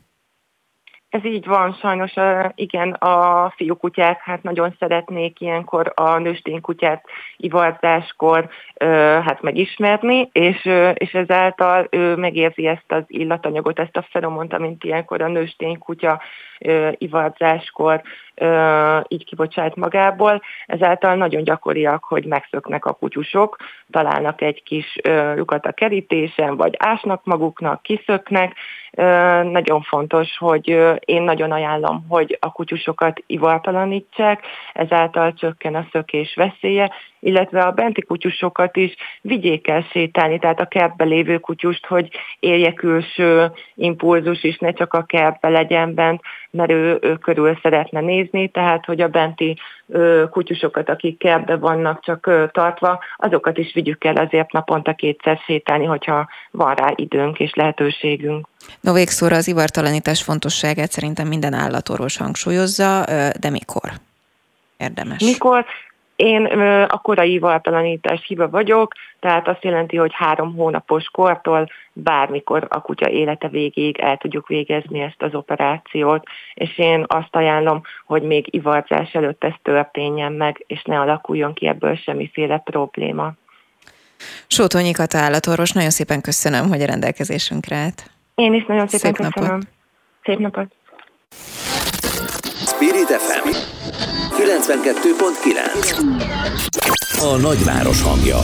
Ez így van, sajnos igen, a fiúkutyák hát nagyon szeretnék ilyenkor a nősténykutyát ivarzáskor hát megismerni, és, és ezáltal ő megérzi ezt az illatanyagot, ezt a feromont, amint ilyenkor a nősténykutya ivarzáskor így kibocsát magából. Ezáltal nagyon gyakoriak, hogy megszöknek a kutyusok, találnak egy kis lyukat a kerítésen, vagy ásnak maguknak, kiszöknek. Nagyon fontos, hogy én nagyon ajánlom, hogy a kutyusokat ivartalanítsák, ezáltal csökken a szökés veszélye, illetve a benti kutyusokat is vigyék el sétálni, tehát a kertbe lévő kutyust, hogy élje külső impulzus is, ne csak a kertbe legyen bent, mert ő, ő körül szeretne nézni, tehát hogy a benti ö, kutyusokat, akik kertbe vannak csak ö, tartva, azokat is vigyük el azért naponta kétszer sétálni, hogyha van rá időnk és lehetőségünk. No végszóra az ivartalanítás fontosságát szerintem minden állatorvos hangsúlyozza, de mikor? Érdemes. Mikor? Én a korai ivartalanítás hiba vagyok, tehát azt jelenti, hogy három hónapos kortól bármikor a kutya élete végéig el tudjuk végezni ezt az operációt, és én azt ajánlom, hogy még ivarzás előtt ez történjen meg, és ne alakuljon ki ebből semmiféle probléma. Sótonyi Kata állatorvos, nagyon szépen köszönöm, hogy a rendelkezésünkre állt. Én is nagyon szépen Szép köszönöm. Napot. Szép napot. Spirit FM 92.9 A nagyváros hangja.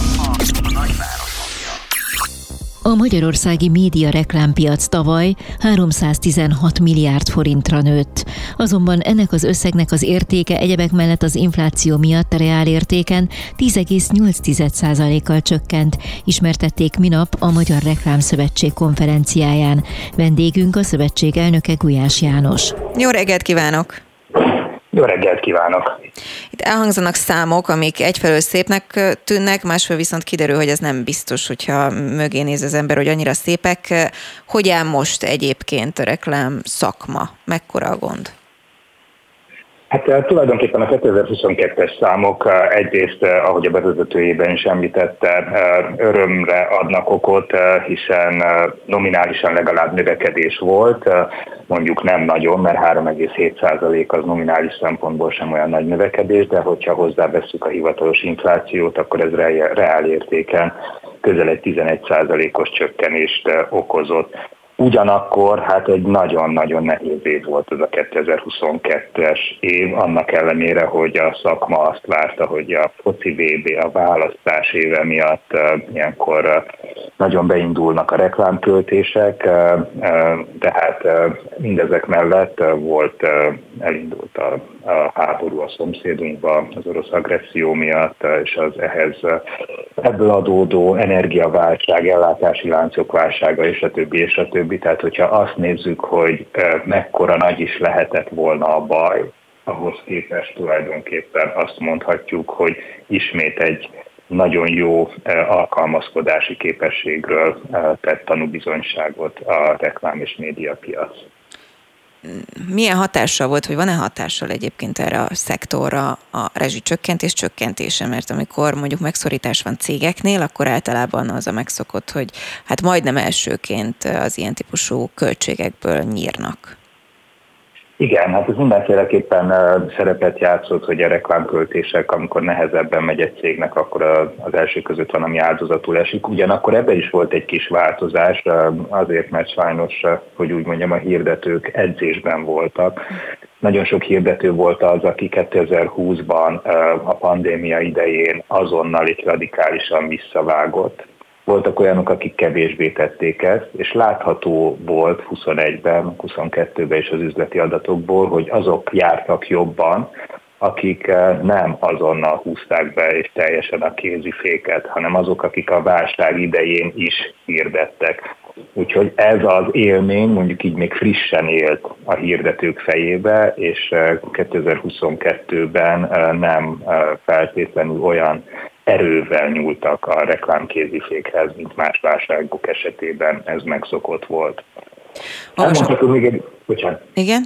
A magyarországi média reklámpiac tavaly 316 milliárd forintra nőtt. Azonban ennek az összegnek az értéke egyebek mellett az infláció miatt a reál értéken 10,8%-kal csökkent, ismertették minap a Magyar Reklámszövetség konferenciáján. Vendégünk a szövetség elnöke Gulyás János. Jó reggelt kívánok! Jó reggelt kívánok! Itt elhangzanak számok, amik egyfelől szépnek tűnnek, másfelől viszont kiderül, hogy ez nem biztos, hogyha mögé néz az ember, hogy annyira szépek. Hogy áll most egyébként a reklám szakma? Mekkora a gond? Hát eh, tulajdonképpen a 2022-es számok eh, egyrészt, eh, ahogy a bevezetőjében is említette, örömre adnak okot, hiszen nominálisan legalább növekedés volt, mondjuk nem nagyon, mert 3,7% az nominális szempontból sem olyan nagy növekedés, de hogyha hozzáveszünk a hivatalos inflációt, akkor ez reál értéken közel egy 11%-os csökkenést okozott. Ugyanakkor hát egy nagyon-nagyon nehéz év volt ez a 2022-es év, annak ellenére, hogy a szakma azt várta, hogy a foci VB, a választás éve miatt ilyenkor nagyon beindulnak a reklámköltések, tehát mindezek mellett volt, elindult a, a háború a szomszédunkba az orosz agresszió miatt, és az ehhez ebből adódó energiaválság, ellátási láncok válsága, és a többi, és a többi. Tehát, hogyha azt nézzük, hogy mekkora nagy is lehetett volna a baj, ahhoz képest tulajdonképpen azt mondhatjuk, hogy ismét egy nagyon jó alkalmazkodási képességről tett tanúbizonyságot a reklám és médiapiac milyen hatással volt, vagy van-e hatással egyébként erre a szektorra a rezsicsökkentés csökkentése, mert amikor mondjuk megszorítás van cégeknél, akkor általában az a megszokott, hogy hát majdnem elsőként az ilyen típusú költségekből nyírnak. Igen, hát ez mindenféleképpen szerepet játszott, hogy a reklámköltések, amikor nehezebben megy egy cégnek, akkor az első között van, ami áldozatul esik. Ugyanakkor ebben is volt egy kis változás, azért, mert sajnos, hogy úgy mondjam, a hirdetők edzésben voltak. Nagyon sok hirdető volt az, aki 2020-ban a pandémia idején azonnal és radikálisan visszavágott voltak olyanok, akik kevésbé tették ezt, és látható volt 21-ben, 22-ben is az üzleti adatokból, hogy azok jártak jobban, akik eh, nem azonnal húzták be és teljesen a kéziféket, hanem azok, akik a válság idején is hirdettek. Úgyhogy ez az élmény mondjuk így még frissen élt a hirdetők fejébe, és 2022-ben eh, nem eh, feltétlenül olyan erővel nyúltak a reklámkézifékhez, mint más válságok esetében ez megszokott volt. Elmondhatok még egy... Bocsánat. Igen?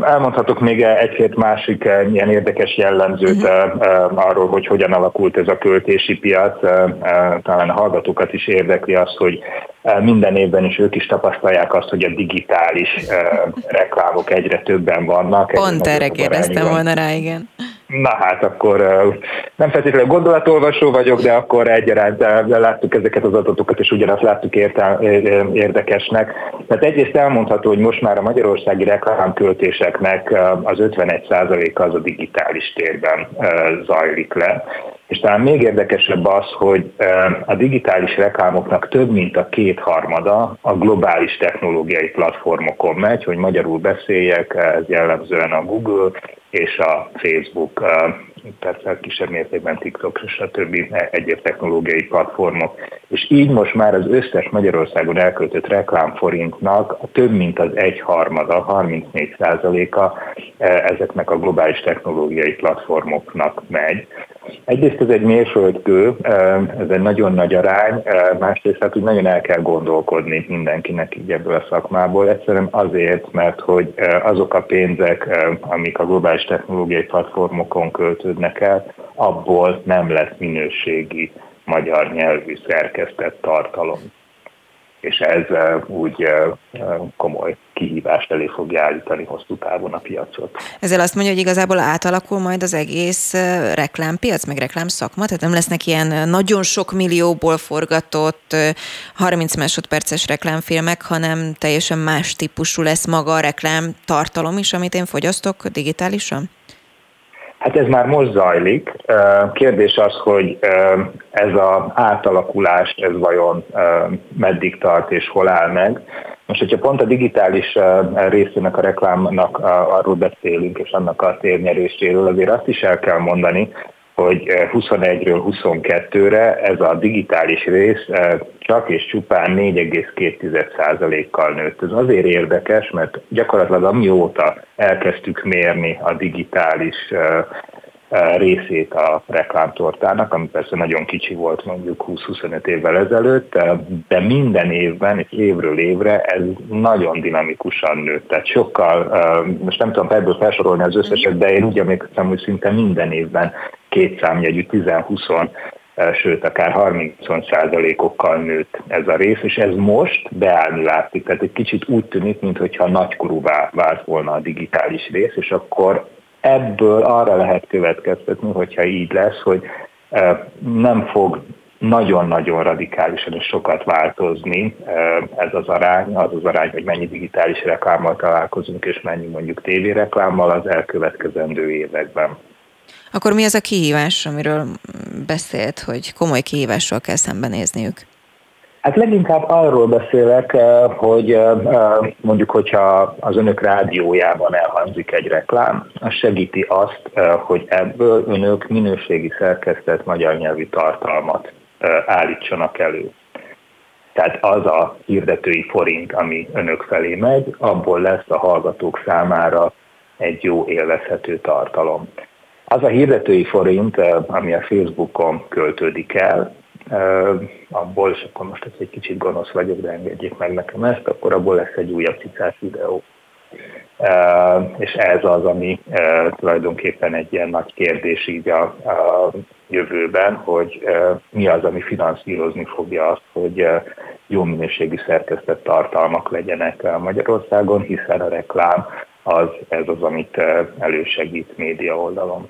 Elmondhatok még egy-két másik ilyen érdekes jellemzőt uh-huh. arról, hogy hogyan alakult ez a költési piac. Talán a hallgatókat is érdekli az, hogy minden évben is ők is tapasztalják azt, hogy a digitális reklámok egyre többen vannak. Pont erre kérdeztem volna rá, igen. Na hát akkor nem feltétlenül gondolatolvasó vagyok, de akkor egyaránt láttuk ezeket az adatokat, és ugyanazt láttuk értel, érdekesnek. Tehát egyrészt elmondható, hogy most már a magyarországi reklámköltéseknek az 51%-a az a digitális térben zajlik le. És talán még érdekesebb az, hogy a digitális reklámoknak több mint a kétharmada a globális technológiai platformokon megy, hogy magyarul beszéljek, ez jellemzően a Google és a Facebook persze kisebb mértékben TikTok, többi egyéb technológiai platformok. És így most már az összes Magyarországon elköltött reklámforintnak a több mint az egyharmada, 34 százaléka ezeknek a globális technológiai platformoknak megy. Egyrészt ez egy mérföldkő, ez egy nagyon nagy arány, másrészt hát úgy nagyon el kell gondolkodni mindenkinek így ebből a szakmából. Egyszerűen azért, mert hogy azok a pénzek, amik a globális technológiai platformokon költődnek el, abból nem lesz minőségi magyar nyelvű szerkesztett tartalom és ez úgy komoly kihívást elé fogja állítani hosszú távon a piacot. Ezzel azt mondja, hogy igazából átalakul majd az egész reklámpiac, meg reklámszakma, tehát nem lesznek ilyen nagyon sok millióból forgatott 30 másodperces reklámfilmek, hanem teljesen más típusú lesz maga a reklám tartalom is, amit én fogyasztok digitálisan? Hát ez már most zajlik. Kérdés az, hogy ez az átalakulás, ez vajon meddig tart és hol áll meg. Most, hogyha pont a digitális részének a reklámnak arról beszélünk, és annak a térnyeréséről, azért azt is el kell mondani, hogy 21-ről 22-re ez a digitális rész csak és csupán 4,2%-kal nőtt. Ez azért érdekes, mert gyakorlatilag amióta elkezdtük mérni a digitális részét a reklámtortának, ami persze nagyon kicsi volt mondjuk 20-25 évvel ezelőtt, de minden évben, és évről évre ez nagyon dinamikusan nőtt. Tehát sokkal, most nem tudom ebből felsorolni az összeset, de én úgy emlékszem, hogy szinte minden évben két számjegyű 10-20 sőt, akár 30 százalékokkal nőtt ez a rész, és ez most beállni látszik. Tehát egy kicsit úgy tűnik, mintha nagykorúvá vált volna a digitális rész, és akkor ebből arra lehet következtetni, hogyha így lesz, hogy nem fog nagyon-nagyon radikálisan és sokat változni ez az arány, az az arány, hogy mennyi digitális reklámmal találkozunk, és mennyi mondjuk tévéreklámmal az elkövetkezendő években. Akkor mi az a kihívás, amiről beszélt, hogy komoly kihívással kell szembenézniük? Hát leginkább arról beszélek, eh, hogy eh, eh, mondjuk, hogyha az önök rádiójában elhangzik egy reklám, az segíti azt, hogy ebből önök minőségi szerkesztett magyar nyelvű tartalmat állítsanak elő. Tehát az a hirdetői forint, ami önök felé megy, abból lesz a hallgatók számára egy jó élvezhető tartalom. Az a hirdetői forint, ami a Facebookon költődik el, abból, és akkor most egy kicsit gonosz vagyok, de engedjék meg nekem ezt, akkor abból lesz egy újabb cicás videó. És ez az, ami tulajdonképpen egy ilyen nagy kérdés így a, a jövőben, hogy mi az, ami finanszírozni fogja azt, hogy jó minőségű szerkesztett tartalmak legyenek Magyarországon, hiszen a reklám az, ez az, amit elősegít média oldalon.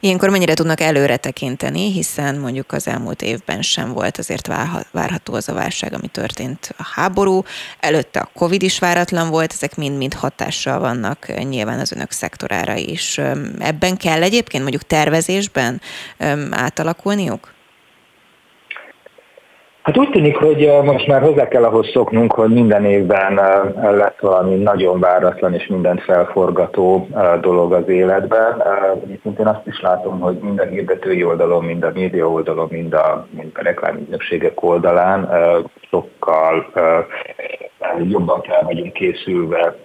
Ilyenkor mennyire tudnak előre tekinteni, hiszen mondjuk az elmúlt évben sem volt azért várható az a válság, ami történt a háború, előtte a Covid is váratlan volt, ezek mind-mind hatással vannak nyilván az önök szektorára is. Ebben kell egyébként mondjuk tervezésben átalakulniuk? Hát úgy tűnik, hogy most már hozzá kell ahhoz szoknunk, hogy minden évben lesz valami nagyon váratlan és mindent felforgató dolog az életben. Egyébként én azt is látom, hogy mind a hirdetői oldalon, mind a média oldalon, mind a, mind a reklámügynökségek oldalán sokkal jobban kell vagyunk készülve,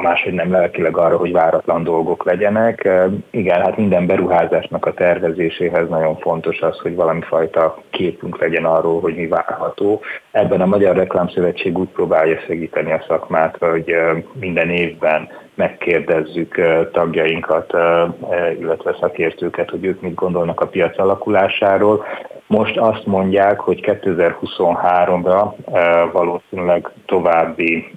ha máshogy nem lelkileg arra, hogy váratlan dolgok legyenek. Igen, hát minden beruházásnak a tervezéséhez nagyon fontos az, hogy valami fajta képünk legyen arról, hogy mi várható. Ebben a Magyar Reklámszövetség úgy próbálja segíteni a szakmát, hogy minden évben megkérdezzük tagjainkat, illetve szakértőket, hogy ők mit gondolnak a piac alakulásáról. Most azt mondják, hogy 2023-ra valószínűleg további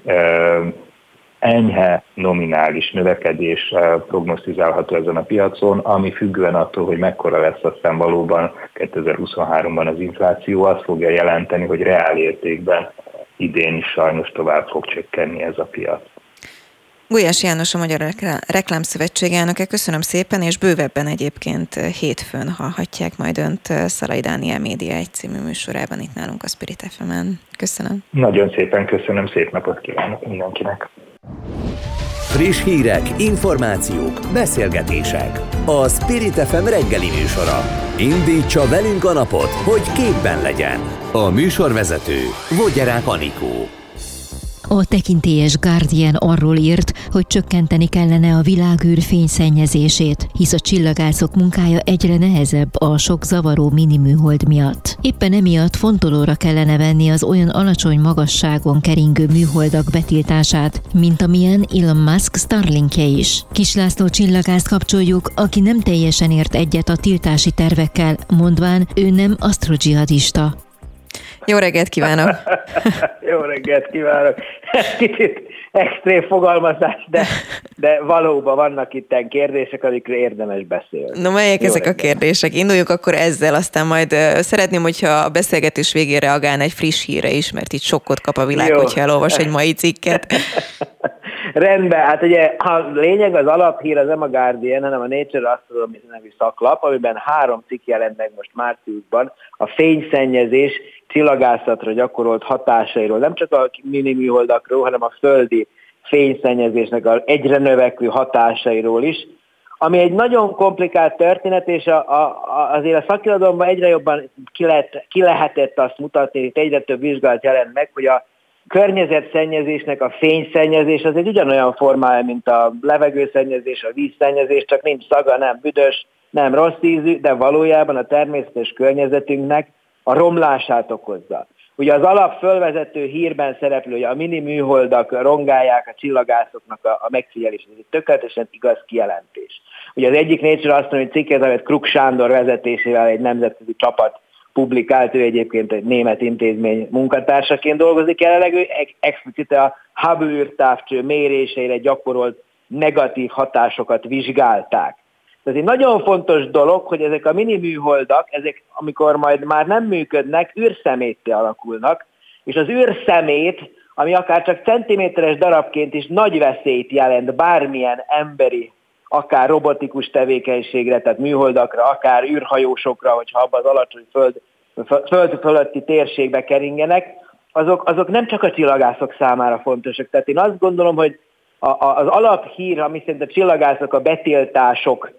enyhe nominális növekedés prognosztizálható ezen a piacon, ami függően attól, hogy mekkora lesz aztán valóban 2023-ban az infláció, azt fogja jelenteni, hogy reál értékben idén is sajnos tovább fog csökkenni ez a piac. Gulyás János a Magyar Reklámszövetség elnöke, köszönöm szépen, és bővebben egyébként hétfőn hallhatják majd önt Szalai Dániel Média egy című műsorában itt nálunk a Spirit fm -en. Köszönöm. Nagyon szépen köszönöm, szép napot kívánok mindenkinek. Friss hírek, információk, beszélgetések. A Spirit FM reggeli műsora. Indítsa velünk a napot, hogy képben legyen. A műsorvezető Vogyerák Anikó. A tekintélyes Guardian arról írt, hogy csökkenteni kellene a világűr fényszennyezését, hisz a csillagászok munkája egyre nehezebb a sok zavaró miniműhold miatt. Éppen emiatt fontolóra kellene venni az olyan alacsony magasságon keringő műholdak betiltását, mint amilyen Elon Musk Starlinkje is. Kislászló csillagászt kapcsoljuk, aki nem teljesen ért egyet a tiltási tervekkel, mondván ő nem asztrodzsihadista. Jó reggelt kívánok! Jó reggelt kívánok! Kicsit extrém fogalmazás, de, de valóban vannak itt kérdések, amikről érdemes beszélni. No, melyek Jó ezek reggelt. a kérdések? Induljunk akkor ezzel, aztán majd szeretném, hogyha a beszélgetés végén reagálna egy friss híre is, mert itt sokkot kap a világ, Jó. hogyha elolvas egy mai cikket. Rendben, hát ugye a lényeg az alaphír az nem a Guardian, hanem a Nature Astronomy nevű szaklap, amiben három cikk jelent meg most márciusban a fényszennyezés csillagászatra gyakorolt hatásairól, nem csak a miniműholdakról, hanem a földi fényszennyezésnek a egyre növekvő hatásairól is, ami egy nagyon komplikált történet, és a, a, azért a szakirodalomban egyre jobban ki, lehet, ki lehetett azt mutatni, hogy egyre több vizsgálat jelent meg, hogy a környezetszennyezésnek a fényszennyezés az egy ugyanolyan formája, mint a levegőszennyezés, a vízszennyezés, csak nincs szaga, nem büdös, nem rossz ízű, de valójában a természetes környezetünknek a romlását okozza. Ugye az alap fölvezető hírben szereplő, hogy a mini műholdak rongálják a csillagászoknak a, a megfigyelését. Ez egy tökéletesen igaz kijelentés. Ugye az egyik Nature hogy cikket, amit Kruk Sándor vezetésével egy nemzetközi csapat publikált, ő egyébként egy német intézmény munkatársaként dolgozik jelenleg, ő explicite a Hubble űrtávcső méréseire gyakorolt negatív hatásokat vizsgálták. Ez egy nagyon fontos dolog, hogy ezek a mini műholdak, ezek amikor majd már nem működnek, űrszemétté alakulnak, és az űrszemét, ami akár csak centiméteres darabként is nagy veszélyt jelent bármilyen emberi, akár robotikus tevékenységre, tehát műholdakra, akár űrhajósokra, hogyha abban az alacsony föld, föld fölötti térségbe keringenek, azok, azok nem csak a csillagászok számára fontosak. Tehát én azt gondolom, hogy a, a, az alaphír, ami szerint a csillagászok a betiltások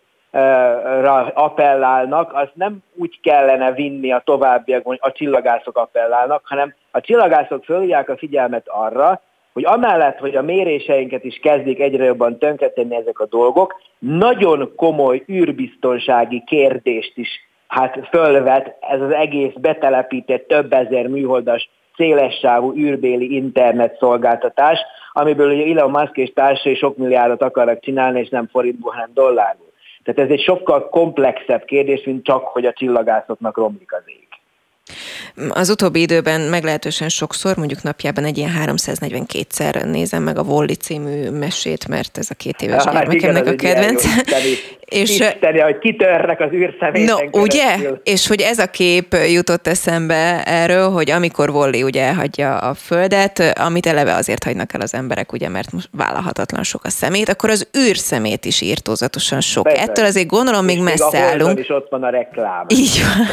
appellálnak, az nem úgy kellene vinni a továbbiakban, a csillagászok appellálnak, hanem a csillagászok fölhívják a figyelmet arra, hogy amellett, hogy a méréseinket is kezdik egyre jobban tönkretenni ezek a dolgok, nagyon komoly űrbiztonsági kérdést is hát fölvet ez az egész betelepített több ezer műholdas szélessávú űrbéli internet szolgáltatás, amiből ugye Elon Musk és társai sok milliárdot akarnak csinálni, és nem forintból, hanem dollárból. Tehát ez egy sokkal komplexebb kérdés, mint csak, hogy a csillagászoknak romlik az ég. Az utóbbi időben meglehetősen sokszor, mondjuk napjában egy ilyen 342-szer nézem meg a Volli című mesét, mert ez a két éves hát gyermekemnek a kedvenc. És Isteni, hogy kitörnek az űrszeméten No, ugye? És hogy ez a kép jutott eszembe erről, hogy amikor Volli ugye elhagyja a földet, amit eleve azért hagynak el az emberek, ugye, mert most vállalhatatlan sok a szemét, akkor az űrszemét is írtózatosan sok. Persze. Ettől azért gondolom még messze még állunk. is ott van a reklám. Így van.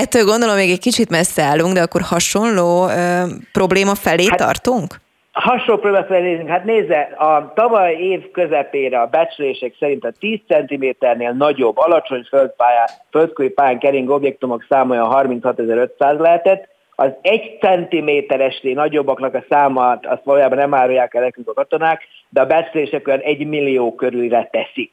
Ettől gondolom még egy kicsit messze állunk, de akkor hasonló ö, probléma felé hát, tartunk? Hasonló felé nézünk. Hát nézze, a tavaly év közepére a becslések szerint a 10 cm-nél nagyobb, alacsony földpályán, földkői pályán keringő objektumok száma 36.500 lehetett, az egy centiméteresnél nagyobbaknak a számát azt valójában nem árulják el nekünk a katonák, de a becslések olyan egy millió körülre teszik.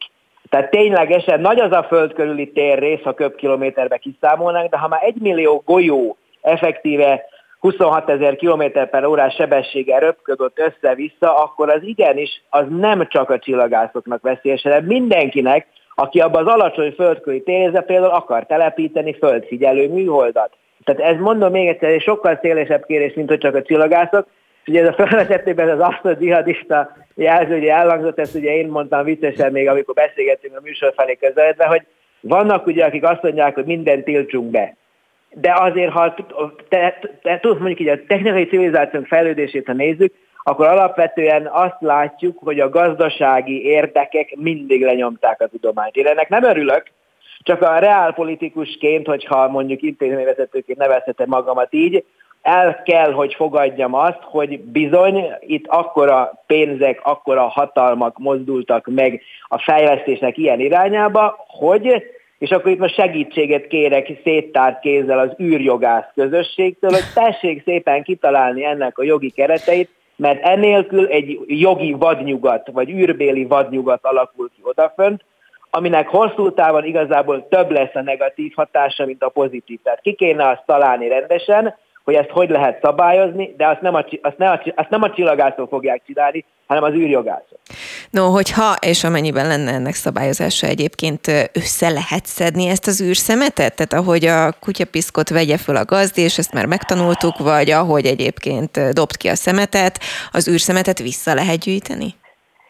Tehát ténylegesen nagy az a föld körüli térrész, ha köbkilométerbe kiszámolnánk, de ha már egy millió golyó effektíve 26 ezer km per órás sebességgel röpködött össze-vissza, akkor az igenis az nem csak a csillagászoknak veszélyes, hanem mindenkinek, aki abban az alacsony földköri térze például akar telepíteni földfigyelő műholdat. Tehát ez mondom még egyszer, egy sokkal szélesebb kérés, mint hogy csak a csillagászok, ugye ez a felvezetőben az asztal dzsihadista jelző, ugye elhangzott, ezt ugye én mondtam viccesen még, amikor beszélgettünk a műsor felé közeledve, hogy vannak ugye, akik azt mondják, hogy mindent tiltsunk be. De azért, ha te, te, tudsz mondjuk így a technikai civilizációnk fejlődését, ha nézzük, akkor alapvetően azt látjuk, hogy a gazdasági érdekek mindig lenyomták a tudományt. Én ennek nem örülök, csak a reálpolitikusként, hogyha mondjuk intézményvezetőként nevezhetem magamat így, el kell, hogy fogadjam azt, hogy bizony itt akkora pénzek, akkora hatalmak mozdultak meg a fejlesztésnek ilyen irányába, hogy és akkor itt most segítséget kérek széttárt kézzel az űrjogász közösségtől, hogy tessék szépen kitalálni ennek a jogi kereteit, mert enélkül egy jogi vadnyugat, vagy űrbéli vadnyugat alakul ki odafönt, aminek hosszú távon igazából több lesz a negatív hatása, mint a pozitív. Tehát ki kéne azt találni rendesen, hogy ezt hogy lehet szabályozni, de azt nem a, azt nem a, azt nem a csillagászok fogják csinálni, hanem az űrjogászok. No, hogyha és amennyiben lenne ennek szabályozása egyébként össze lehet szedni ezt az űrszemetet? Tehát ahogy a kutyapiszkot vegye föl a gazdi, és ezt már megtanultuk, vagy ahogy egyébként dobt ki a szemetet, az űrszemetet vissza lehet gyűjteni?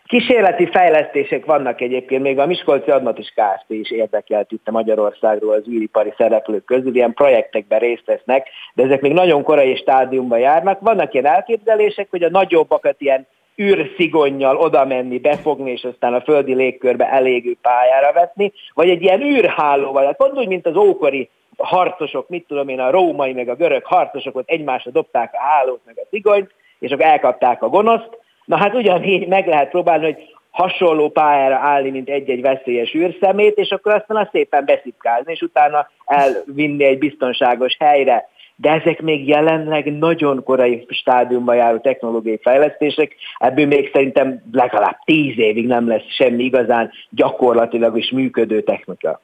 Kísérleti fejlesztések vannak egyébként, még a Miskolci is Kft. is érdekelt itt a Magyarországról az űripari szereplők közül, ilyen projektekben részt vesznek, de ezek még nagyon korai stádiumban járnak. Vannak ilyen elképzelések, hogy a nagyobbakat ilyen űrszigonnyal oda menni, befogni, és aztán a földi légkörbe elégő pályára vetni, vagy egy ilyen űrhálóval, hát pont úgy, mint az ókori harcosok, mit tudom én, a római meg a görög harcosok ott egymásra dobták a hálót meg a szigonyt, és akkor elkapták a gonoszt, Na hát ugyanígy meg lehet próbálni, hogy hasonló pályára állni, mint egy-egy veszélyes űrszemét, és akkor aztán azt szépen beszipkázni, és utána elvinni egy biztonságos helyre. De ezek még jelenleg nagyon korai stádiumban járó technológiai fejlesztések, ebből még szerintem legalább tíz évig nem lesz semmi igazán gyakorlatilag is működő technika.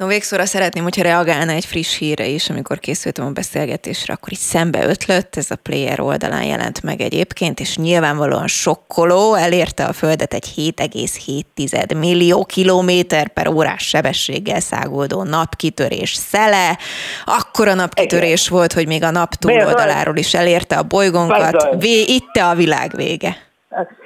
No, végszóra szeretném, hogyha reagálna egy friss hírre is, amikor készültem a beszélgetésre, akkor is szembe ötlött, ez a player oldalán jelent meg egyébként, és nyilvánvalóan sokkoló, elérte a Földet egy 7,7 millió kilométer per órás sebességgel száguldó napkitörés szele. Akkor a napkitörés Igen. volt, hogy még a nap túloldaláról is elérte a bolygónkat. Vé, itt a világ vége.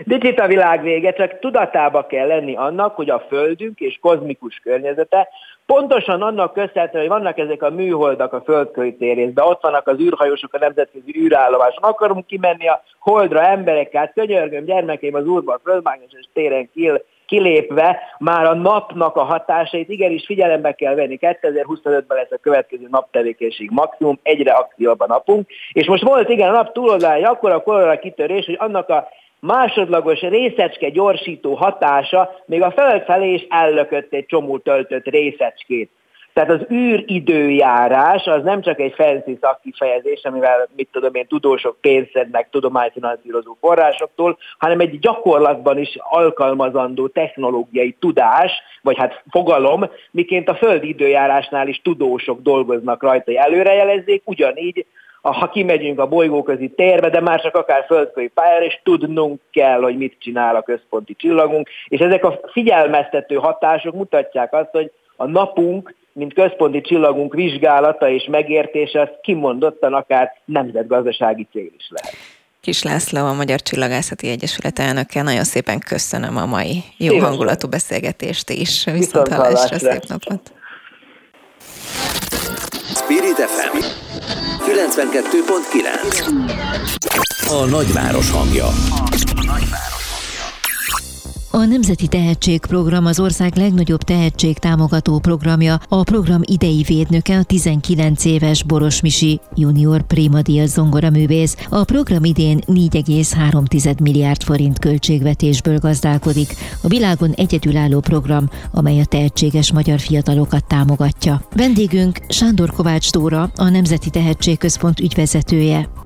Nincs a világ vége, csak tudatába kell lenni annak, hogy a Földünk és kozmikus környezete Pontosan annak köszönhetően, hogy vannak ezek a műholdak a földköri térészben, ott vannak az űrhajósok a nemzetközi űrállomáson, akarunk kimenni a holdra emberekkel, könyörgöm gyermekeim az úrban, földmágneses téren kil, kilépve már a napnak a hatásait igenis figyelembe kell venni. 2025-ben lesz a következő naptevékenység maximum, egyre aktívabb a napunk, és most volt igen a nap túloldalán akkor a korona kitörés, hogy annak a másodlagos részecske gyorsító hatása még a föld felé is ellökött egy csomó töltött részecskét. Tehát az űridőjárás az nem csak egy fancy szakkifejezés, amivel mit tudom én, tudósok pénzt szednek tudományfinanszírozó forrásoktól, hanem egy gyakorlatban is alkalmazandó technológiai tudás, vagy hát fogalom, miként a földi időjárásnál is tudósok dolgoznak rajta, hogy előrejelezzék, ugyanígy ha kimegyünk a bolygóközi térbe, de már csak akár földközi pályára, és tudnunk kell, hogy mit csinál a központi csillagunk, és ezek a figyelmeztető hatások mutatják azt, hogy a napunk, mint központi csillagunk vizsgálata és megértése, az kimondottan akár nemzetgazdasági cél is lehet. Kis László, a Magyar Csillagászati Egyesület elnöke. Nagyon szépen köszönöm a mai jó Szépen. hangulatú beszélgetést is. Viszont hallásra, szép napot! Spirit FM 92.9 A nagyváros hangja. A Nemzeti Tehetségprogram az ország legnagyobb tehetség támogató programja. A program idei védnöke a 19 éves Boros Misi junior Primadia zongoraművész. A program idén 4,3 milliárd forint költségvetésből gazdálkodik. A világon egyedülálló program, amely a tehetséges magyar fiatalokat támogatja. Vendégünk Sándor Kovács Dóra, a Nemzeti Tehetségközpont ügyvezetője.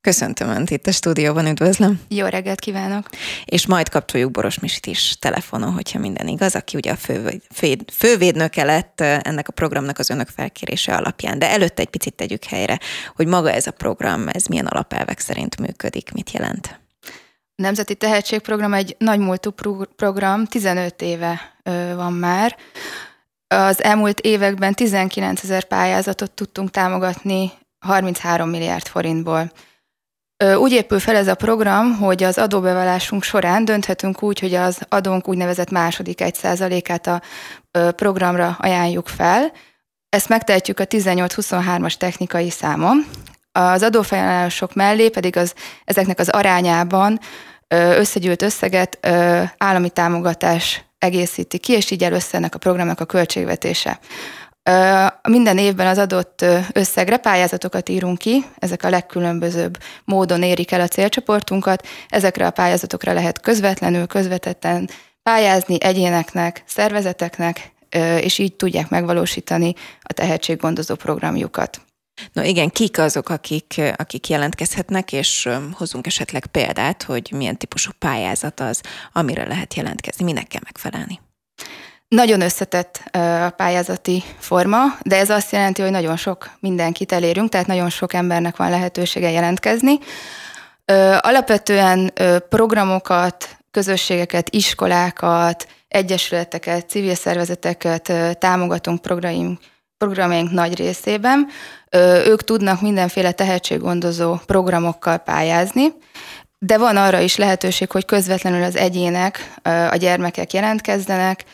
Köszöntöm Önt itt a stúdióban, üdvözlöm. Jó reggelt kívánok. És majd kapcsoljuk Boros Misit is telefonon, hogyha minden igaz, aki ugye a fő, fő, fővédnöke lett ennek a programnak az önök felkérése alapján. De előtte egy picit tegyük helyre, hogy maga ez a program, ez milyen alapelvek szerint működik, mit jelent? A Nemzeti Tehetségprogram egy nagy múltú program, 15 éve van már. Az elmúlt években 19 ezer pályázatot tudtunk támogatni 33 milliárd forintból. Úgy épül fel ez a program, hogy az adóbevallásunk során dönthetünk úgy, hogy az adónk úgynevezett második egy százalékát a programra ajánljuk fel. Ezt megtehetjük a 18-23-as technikai számon. Az adófajánlások mellé pedig az, ezeknek az arányában összegyűlt összeget állami támogatás egészíti ki, és így össze ennek a programnak a költségvetése. Minden évben az adott összegre pályázatokat írunk ki, ezek a legkülönbözőbb módon érik el a célcsoportunkat, ezekre a pályázatokra lehet közvetlenül, közvetetten pályázni egyéneknek, szervezeteknek, és így tudják megvalósítani a tehetséggondozó programjukat. No igen, kik azok, akik, akik jelentkezhetnek, és hozunk esetleg példát, hogy milyen típusú pályázat az, amire lehet jelentkezni, minek kell megfelelni. Nagyon összetett a pályázati forma, de ez azt jelenti, hogy nagyon sok mindenkit elérünk, tehát nagyon sok embernek van lehetősége jelentkezni. Alapvetően programokat, közösségeket, iskolákat, egyesületeket, civil szervezeteket támogatunk programjaink, programjaink nagy részében. Ők tudnak mindenféle tehetséggondozó programokkal pályázni, de van arra is lehetőség, hogy közvetlenül az egyének, a gyermekek jelentkezzenek,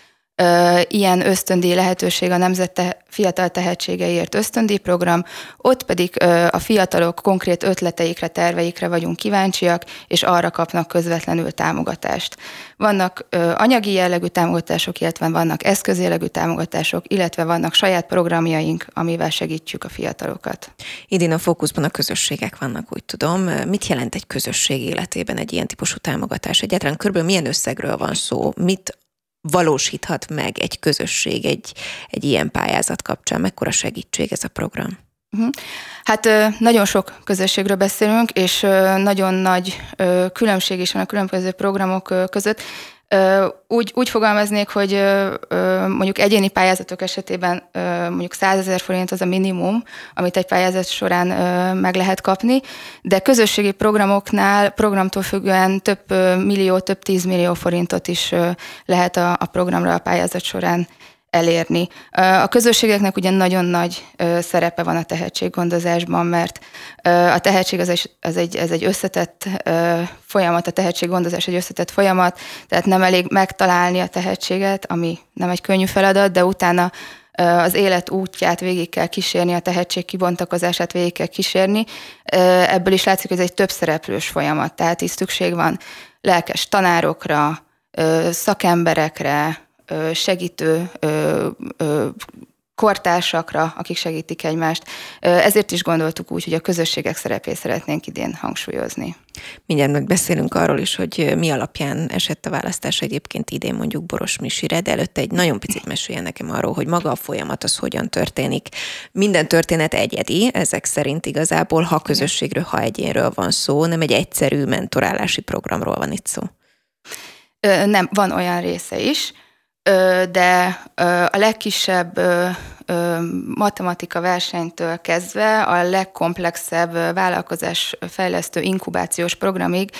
ilyen ösztöndi lehetőség a Nemzet Fiatal Tehetségeiért ösztöndi program, ott pedig a fiatalok konkrét ötleteikre, terveikre vagyunk kíváncsiak, és arra kapnak közvetlenül támogatást. Vannak anyagi jellegű támogatások, illetve vannak eszközjellegű támogatások, illetve vannak saját programjaink, amivel segítjük a fiatalokat. Idén a fókuszban a közösségek vannak, úgy tudom. Mit jelent egy közösség életében egy ilyen típusú támogatás? Egyáltalán körülbelül milyen összegről van szó? Mit valósíthat meg egy közösség egy, egy ilyen pályázat kapcsán? Mekkora segítség ez a program? Mhm. Hát nagyon sok közösségről beszélünk, és nagyon nagy különbség is van a különböző programok között. Úgy, úgy fogalmaznék, hogy mondjuk egyéni pályázatok esetében mondjuk 100 ezer forint az a minimum, amit egy pályázat során meg lehet kapni, de közösségi programoknál programtól függően több millió, több tízmillió forintot is lehet a, a programra a pályázat során elérni. A közösségeknek ugye nagyon nagy szerepe van a tehetséggondozásban, mert a tehetség az egy, az egy, ez egy összetett folyamat, a tehetséggondozás egy összetett folyamat, tehát nem elég megtalálni a tehetséget, ami nem egy könnyű feladat, de utána az élet útját végig kell kísérni, a tehetség kibontakozását végig kell kísérni. Ebből is látszik, hogy ez egy több szereplős folyamat, tehát is szükség van lelkes tanárokra, szakemberekre, segítő kortársakra, akik segítik egymást. Ezért is gondoltuk úgy, hogy a közösségek szerepét szeretnénk idén hangsúlyozni. Mindjárt meg beszélünk arról is, hogy mi alapján esett a választás egyébként idén mondjuk Boros Misire, de előtte egy nagyon picit meséljen nekem arról, hogy maga a folyamat az hogyan történik. Minden történet egyedi, ezek szerint igazából, ha közösségről, ha egyénről van szó, nem egy egyszerű mentorálási programról van itt szó. Nem, van olyan része is de a legkisebb matematika versenytől kezdve a legkomplexebb vállalkozás fejlesztő inkubációs programig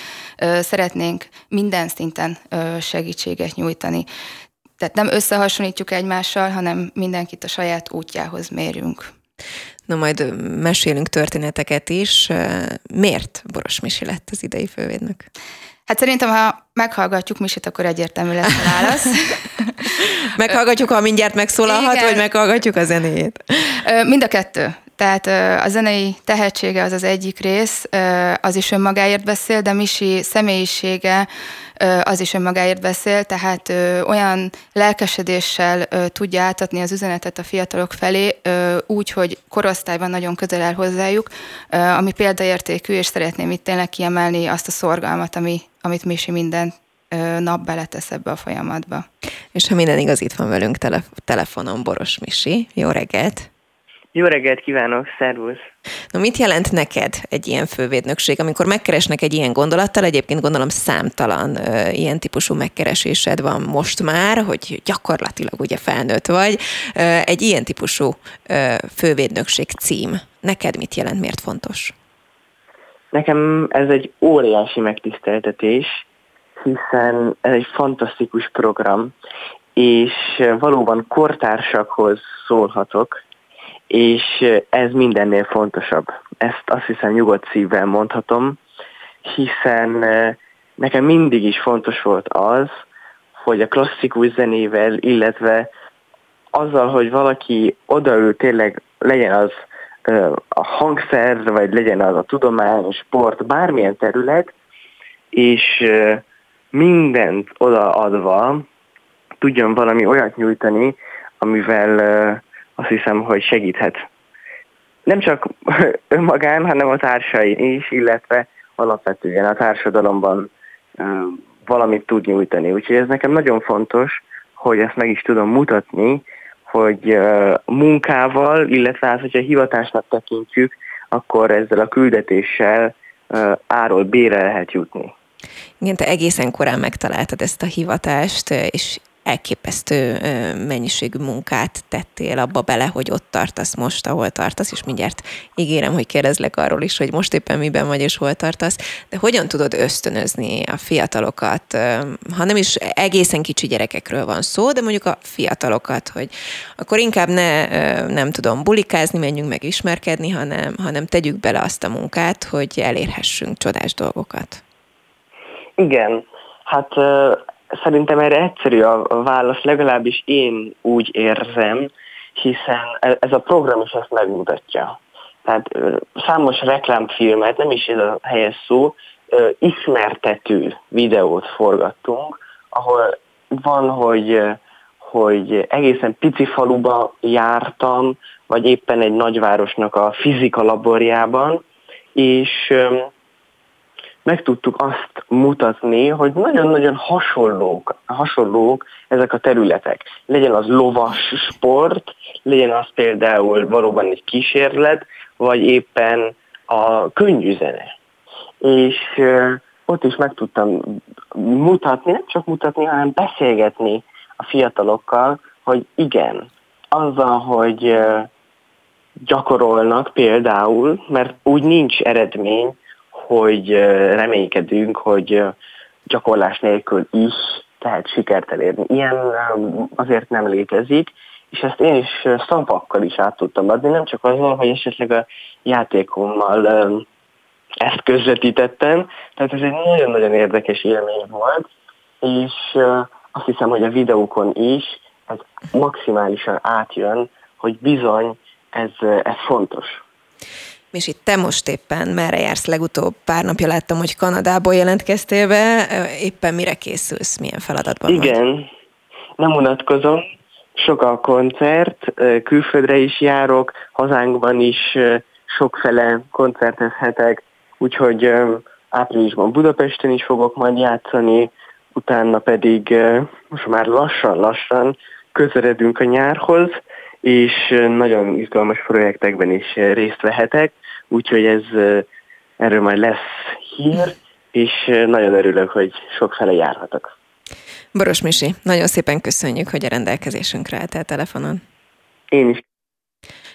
szeretnénk minden szinten segítséget nyújtani. Tehát nem összehasonlítjuk egymással, hanem mindenkit a saját útjához mérjünk. Na majd mesélünk történeteket is. Miért Boros Misi lett az idei fővédnök? Hát szerintem, ha meghallgatjuk Misit, akkor egyértelmű lesz a válasz. meghallgatjuk, ha mindjárt megszólalhat, Igen. vagy meghallgatjuk a zenéjét? Mind a kettő. Tehát a zenei tehetsége az az egyik rész, az is önmagáért beszél, de Misi személyisége az is önmagáért beszél, tehát olyan lelkesedéssel tudja átadni az üzenetet a fiatalok felé, úgy, hogy korosztályban nagyon közel áll hozzájuk, ami példaértékű, és szeretném itt tényleg kiemelni azt a szorgalmat, ami, amit Misi minden nap beletesz ebbe a folyamatba. És ha minden igaz, itt van velünk tele- telefonon Boros Misi. Jó reggelt! Jó reggelt kívánok, szervusz! Na mit jelent neked egy ilyen fővédnökség, amikor megkeresnek egy ilyen gondolattal, egyébként gondolom számtalan ö, ilyen típusú megkeresésed van most már, hogy gyakorlatilag ugye felnőtt vagy, ö, egy ilyen típusú ö, fővédnökség cím. Neked mit jelent, miért fontos? Nekem ez egy óriási megtiszteltetés, hiszen ez egy fantasztikus program, és valóban kortársakhoz szólhatok, és ez mindennél fontosabb. Ezt azt hiszem nyugodt szívvel mondhatom, hiszen nekem mindig is fontos volt az, hogy a klasszikus zenével, illetve azzal, hogy valaki odaül tényleg legyen az a hangszer, vagy legyen az a tudomány, sport, bármilyen terület, és mindent odaadva tudjon valami olyat nyújtani, amivel azt hiszem, hogy segíthet. Nem csak önmagán, hanem a társai is, illetve alapvetően a társadalomban valamit tud nyújtani. Úgyhogy ez nekem nagyon fontos, hogy ezt meg is tudom mutatni, hogy munkával, illetve hát, hogyha hivatásnak tekintjük, akkor ezzel a küldetéssel áról bére lehet jutni. Igen, te egészen korán megtaláltad ezt a hivatást, és elképesztő mennyiségű munkát tettél abba bele, hogy ott tartasz most, ahol tartasz, és mindjárt ígérem, hogy kérdezlek arról is, hogy most éppen miben vagy, és hol tartasz, de hogyan tudod ösztönözni a fiatalokat, ha nem is egészen kicsi gyerekekről van szó, de mondjuk a fiatalokat, hogy akkor inkább ne, nem tudom, bulikázni, menjünk meg ismerkedni, hanem, hanem tegyük bele azt a munkát, hogy elérhessünk csodás dolgokat. Igen, hát Szerintem erre egyszerű a válasz, legalábbis én úgy érzem, hiszen e- ez a program is ezt megmutatja. Tehát számos reklámfilmet, nem is ez a helyes szó, ismertető videót forgattunk, ahol van, hogy, hogy egészen pici faluba jártam, vagy éppen egy nagyvárosnak a fizika laborjában, és meg tudtuk azt mutatni, hogy nagyon-nagyon hasonlók, hasonlók ezek a területek. Legyen az lovas sport, legyen az például valóban egy kísérlet, vagy éppen a könnyű zene. És ott is meg tudtam mutatni, nem csak mutatni, hanem beszélgetni a fiatalokkal, hogy igen, azzal, hogy gyakorolnak például, mert úgy nincs eredmény, hogy reménykedünk, hogy gyakorlás nélkül is lehet sikert elérni. Ilyen azért nem létezik, és ezt én is szavakkal is át tudtam adni, nem csak azzal, hogy esetleg a játékommal ezt közvetítettem, tehát ez egy nagyon-nagyon érdekes élmény volt, és azt hiszem, hogy a videókon is ez maximálisan átjön, hogy bizony ez, ez fontos. És itt te most éppen merre jársz legutóbb? Pár napja láttam, hogy Kanadából jelentkeztél be. Éppen mire készülsz? Milyen feladatban Igen, vagy? nem unatkozom. Sok a koncert, külföldre is járok, hazánkban is sokfele koncertezhetek, úgyhogy áprilisban Budapesten is fogok majd játszani, utána pedig most már lassan-lassan közeledünk a nyárhoz, és nagyon izgalmas projektekben is részt vehetek úgyhogy ez erről majd lesz hír, és nagyon örülök, hogy sokfele járhatok. Boros Misi, nagyon szépen köszönjük, hogy a rendelkezésünkre álltál telefonon. Én is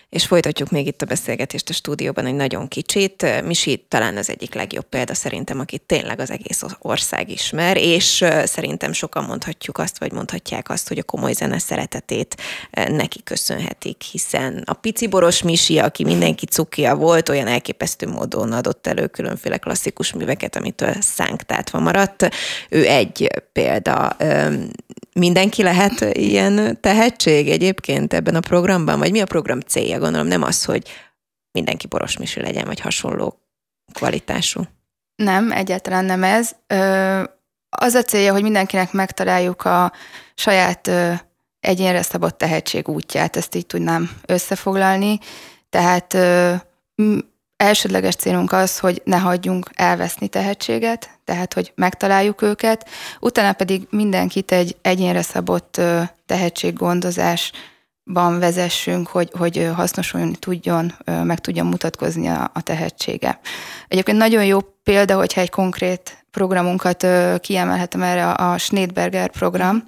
és folytatjuk még itt a beszélgetést a stúdióban egy nagyon kicsit. Misi talán az egyik legjobb példa szerintem, akit tényleg az egész ország ismer, és szerintem sokan mondhatjuk azt, vagy mondhatják azt, hogy a komoly zene szeretetét neki köszönhetik, hiszen a pici boros Misi, aki mindenki cukia volt, olyan elképesztő módon adott elő különféle klasszikus műveket, amitől szánktátva maradt. Ő egy példa. Mindenki lehet ilyen tehetség egyébként ebben a programban, vagy mi a program célja? Gondolom nem az, hogy mindenki boros misi legyen, vagy hasonló kvalitású. Nem, egyáltalán nem ez. Az a célja, hogy mindenkinek megtaláljuk a saját egyénre szabott tehetség útját, ezt így tudnám összefoglalni. Tehát elsődleges célunk az, hogy ne hagyjunk elveszni tehetséget, tehát hogy megtaláljuk őket, utána pedig mindenkit egy egyénre szabott tehetséggondozásban vezessünk, hogy, hogy hasznosulni tudjon, meg tudjon mutatkozni a, a tehetsége. Egyébként nagyon jó példa, hogyha egy konkrét programunkat kiemelhetem erre, a Schneidberger program,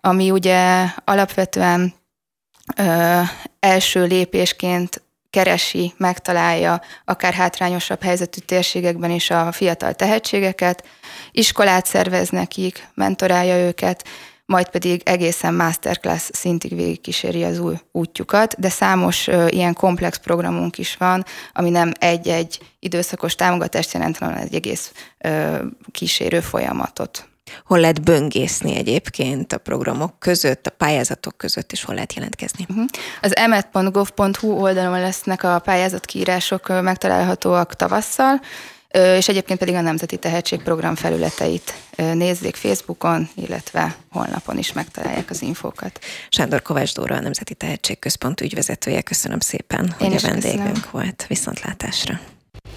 ami ugye alapvetően ö, első lépésként keresi, megtalálja akár hátrányosabb helyzetű térségekben is a fiatal tehetségeket, iskolát szervez nekik, mentorálja őket, majd pedig egészen masterclass szintig végigkíséri az új útjukat, de számos ilyen komplex programunk is van, ami nem egy-egy időszakos támogatást jelent, hanem egy egész kísérő folyamatot. Hol lehet böngészni egyébként a programok között, a pályázatok között, és hol lehet jelentkezni? Uh-huh. Az emet.gov.hu oldalon lesznek a pályázatkiírások megtalálhatóak tavasszal, és egyébként pedig a Nemzeti Tehetségprogram felületeit nézzék Facebookon, illetve honlapon is megtalálják az infókat. Sándor Kovács Dóra, a Nemzeti Tehetségközpont ügyvezetője, köszönöm szépen, Én hogy a vendégünk köszönöm. volt. Viszontlátásra!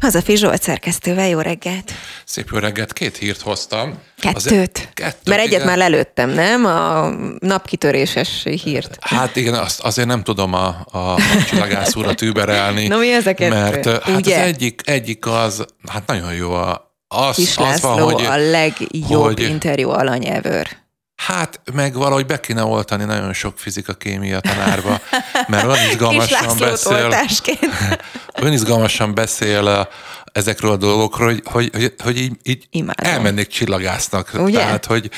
Hazafi Zsolt szerkesztővel, jó reggelt! Szép jó reggelt, két hírt hoztam. Kettőt? Azért, kettőt Mert egyet igen. már lelőttem, nem? A napkitöréses hírt. Hát igen, azt azért nem tudom a, a, a csillagász urat überelni. Na mi ez a kettő? Mert hát Ugye? az egyik, egyik az, hát nagyon jó a, az, Kis az van, hogy, a legjobb hogy, interjú alany ever. Hát, meg valahogy be kéne oltani nagyon sok fizika-kémia tanárba, mert olyan izgalmasan beszél. olyan izgalmasan beszél ezekről a dolgokról, hogy, hogy, hogy, hogy így, így elmennék csillagásznak. Ugye? Tehát, hogy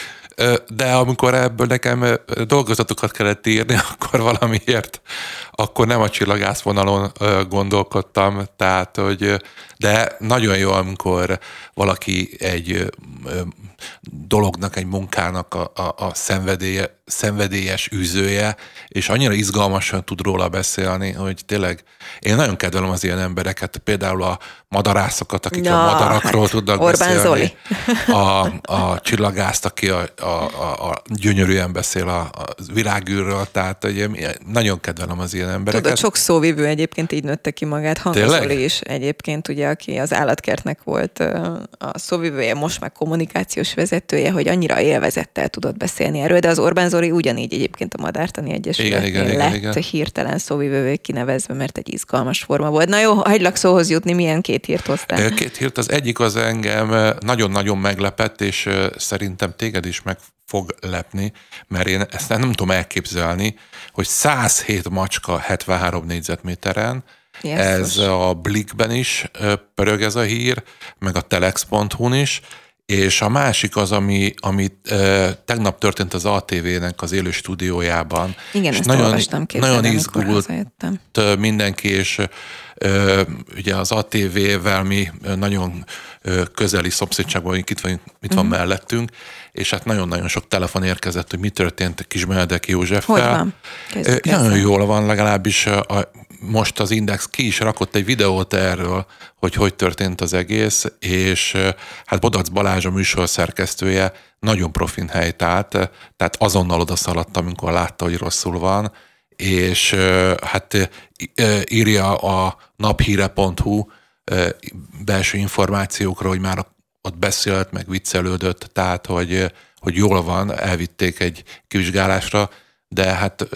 de amikor ebből nekem dolgozatokat kellett írni, akkor valamiért, akkor nem a csillagász vonalon gondolkodtam, tehát, hogy de nagyon jó, amikor valaki egy dolognak, egy munkának a, a, a szenvedélye, szenvedélyes űzője, és annyira izgalmasan tud róla beszélni, hogy tényleg én nagyon kedvelem az ilyen embereket, például a madarászokat, akik ja, a madarakról hát tudnak Orbán beszélni. Zoli. A, a csillagászt, aki a, a, a, a gyönyörűen beszél a, a világűrről, tehát ugye, nagyon kedvelem az ilyen embereket. Tudod, sok szóvivő egyébként így nőtte ki magát, Hangazoli is egyébként, ugye, aki az állatkertnek volt a szóvivője, most már kommunikációs vezetője, hogy annyira élvezettel tudott beszélni erről, de az Orbán Zoli ugyanígy egyébként a Madártani Egyesületnél lett igen, igen. hirtelen szóvivővé kinevezve, mert egy izgalmas forma volt. Na jó, hagylak szóhoz jutni, milyen két hírt hoztál? Két hírt, az egyik az engem nagyon-nagyon meglepett, és szerintem téged is meg fog lepni, mert én ezt nem tudom elképzelni, hogy 107 macska 73 négyzetméteren, Yes, ez a Blikben is pörög ez a hír, meg a telex.hu-n is, és a másik az, ami, ami e, tegnap történt az ATV-nek az élő stúdiójában. Igen, és ezt nagyon, olvastam Nagyon izgult mindenki, és e, ugye az ATV-vel mi nagyon közeli szomszédságban itt, vagyunk, itt van uh-huh. mellettünk, és hát nagyon-nagyon sok telefon érkezett, hogy mi történt Kismeledek Józseffel. Hogy van? Kezdjük nagyon jól van, legalábbis a, most az Index ki is rakott egy videót erről, hogy hogy történt az egész, és hát Bodac Balázs a műsor szerkesztője nagyon profin helyt állt, tehát azonnal odaszaladtam, amikor látta, hogy rosszul van, és hát írja a naphíre.hu belső információkról, hogy már ott beszélt, meg viccelődött, tehát hogy, hogy jól van, elvitték egy kivizsgálásra, de hát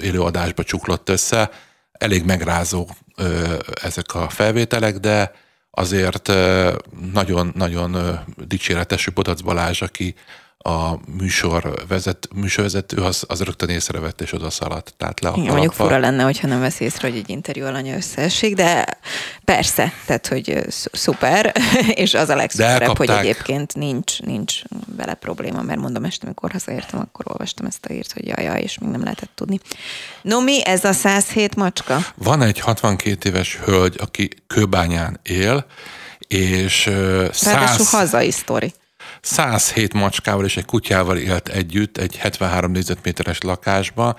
élőadásba csuklott össze. Elég megrázó ezek a felvételek, de azért nagyon-nagyon dicséretes Bodac Balázs, aki a műsor vezet, műsorvezető az, az rögtön észrevett és oda szaladt. Tehát le Igen, mondjuk fura lenne, hogyha nem vesz észre, hogy egy interjú alanya összeesik, de persze, tehát hogy szuper, és az a legszuperebb, hogy egyébként nincs, nincs vele probléma, mert mondom, este, amikor hazaértem, akkor olvastam ezt a írt, hogy jaj, jaj, és még nem lehetett tudni. No mi ez a 107 macska? Van egy 62 éves hölgy, aki Kőbányán él, és... Uh, 100... hazai sztori. 107 macskával és egy kutyával élt együtt egy 73 négyzetméteres lakásba.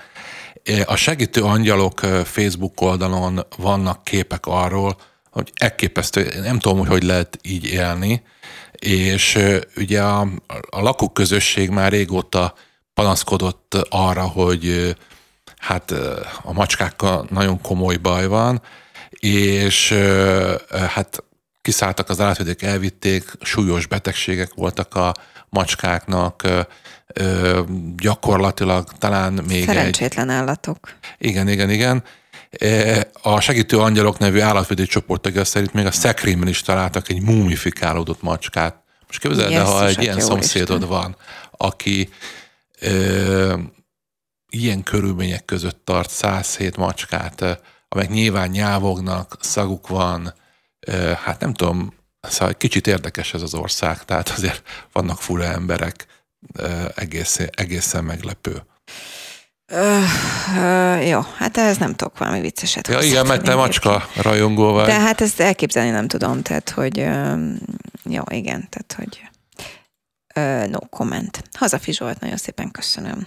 A segítő angyalok Facebook oldalon vannak képek arról, hogy elképesztő, nem tudom, hogy hogy lehet így élni, és ugye a, a lakóközösség már régóta panaszkodott arra, hogy hát a macskákkal nagyon komoly baj van, és hát kiszálltak az állatvédők, elvitték, súlyos betegségek voltak a macskáknak, ö, gyakorlatilag talán még Szerencsétlen egy... állatok. Igen, igen, igen. A segítő angyalok nevű állatvédő csoporttagja szerint még a szekrényben is találtak egy mumifikálódott macskát. Most képzeld el, ha egy ilyen szomszédod Isten. van, aki ö, ilyen körülmények között tart 107 macskát, amelyek nyilván nyávognak, szaguk van, hát nem tudom, szóval kicsit érdekes ez az ország, tehát azért vannak fura emberek, egész, egészen meglepő. Uh, uh, jó, hát ez nem tudok valami vicceset. Ja, igen, mert te macska rajongó vagy. De hát ezt elképzelni nem tudom, tehát hogy uh, jó, igen, tehát hogy uh, no comment. Hazafi Zsolt, nagyon szépen köszönöm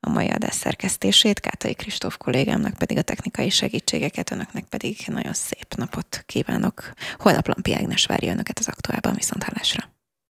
a mai adás szerkesztését, Kátai Kristóf kollégámnak pedig a technikai segítségeket, önöknek pedig nagyon szép napot kívánok. Holnap Lampi Ágnes várja önöket az aktuálban, viszont hallásra.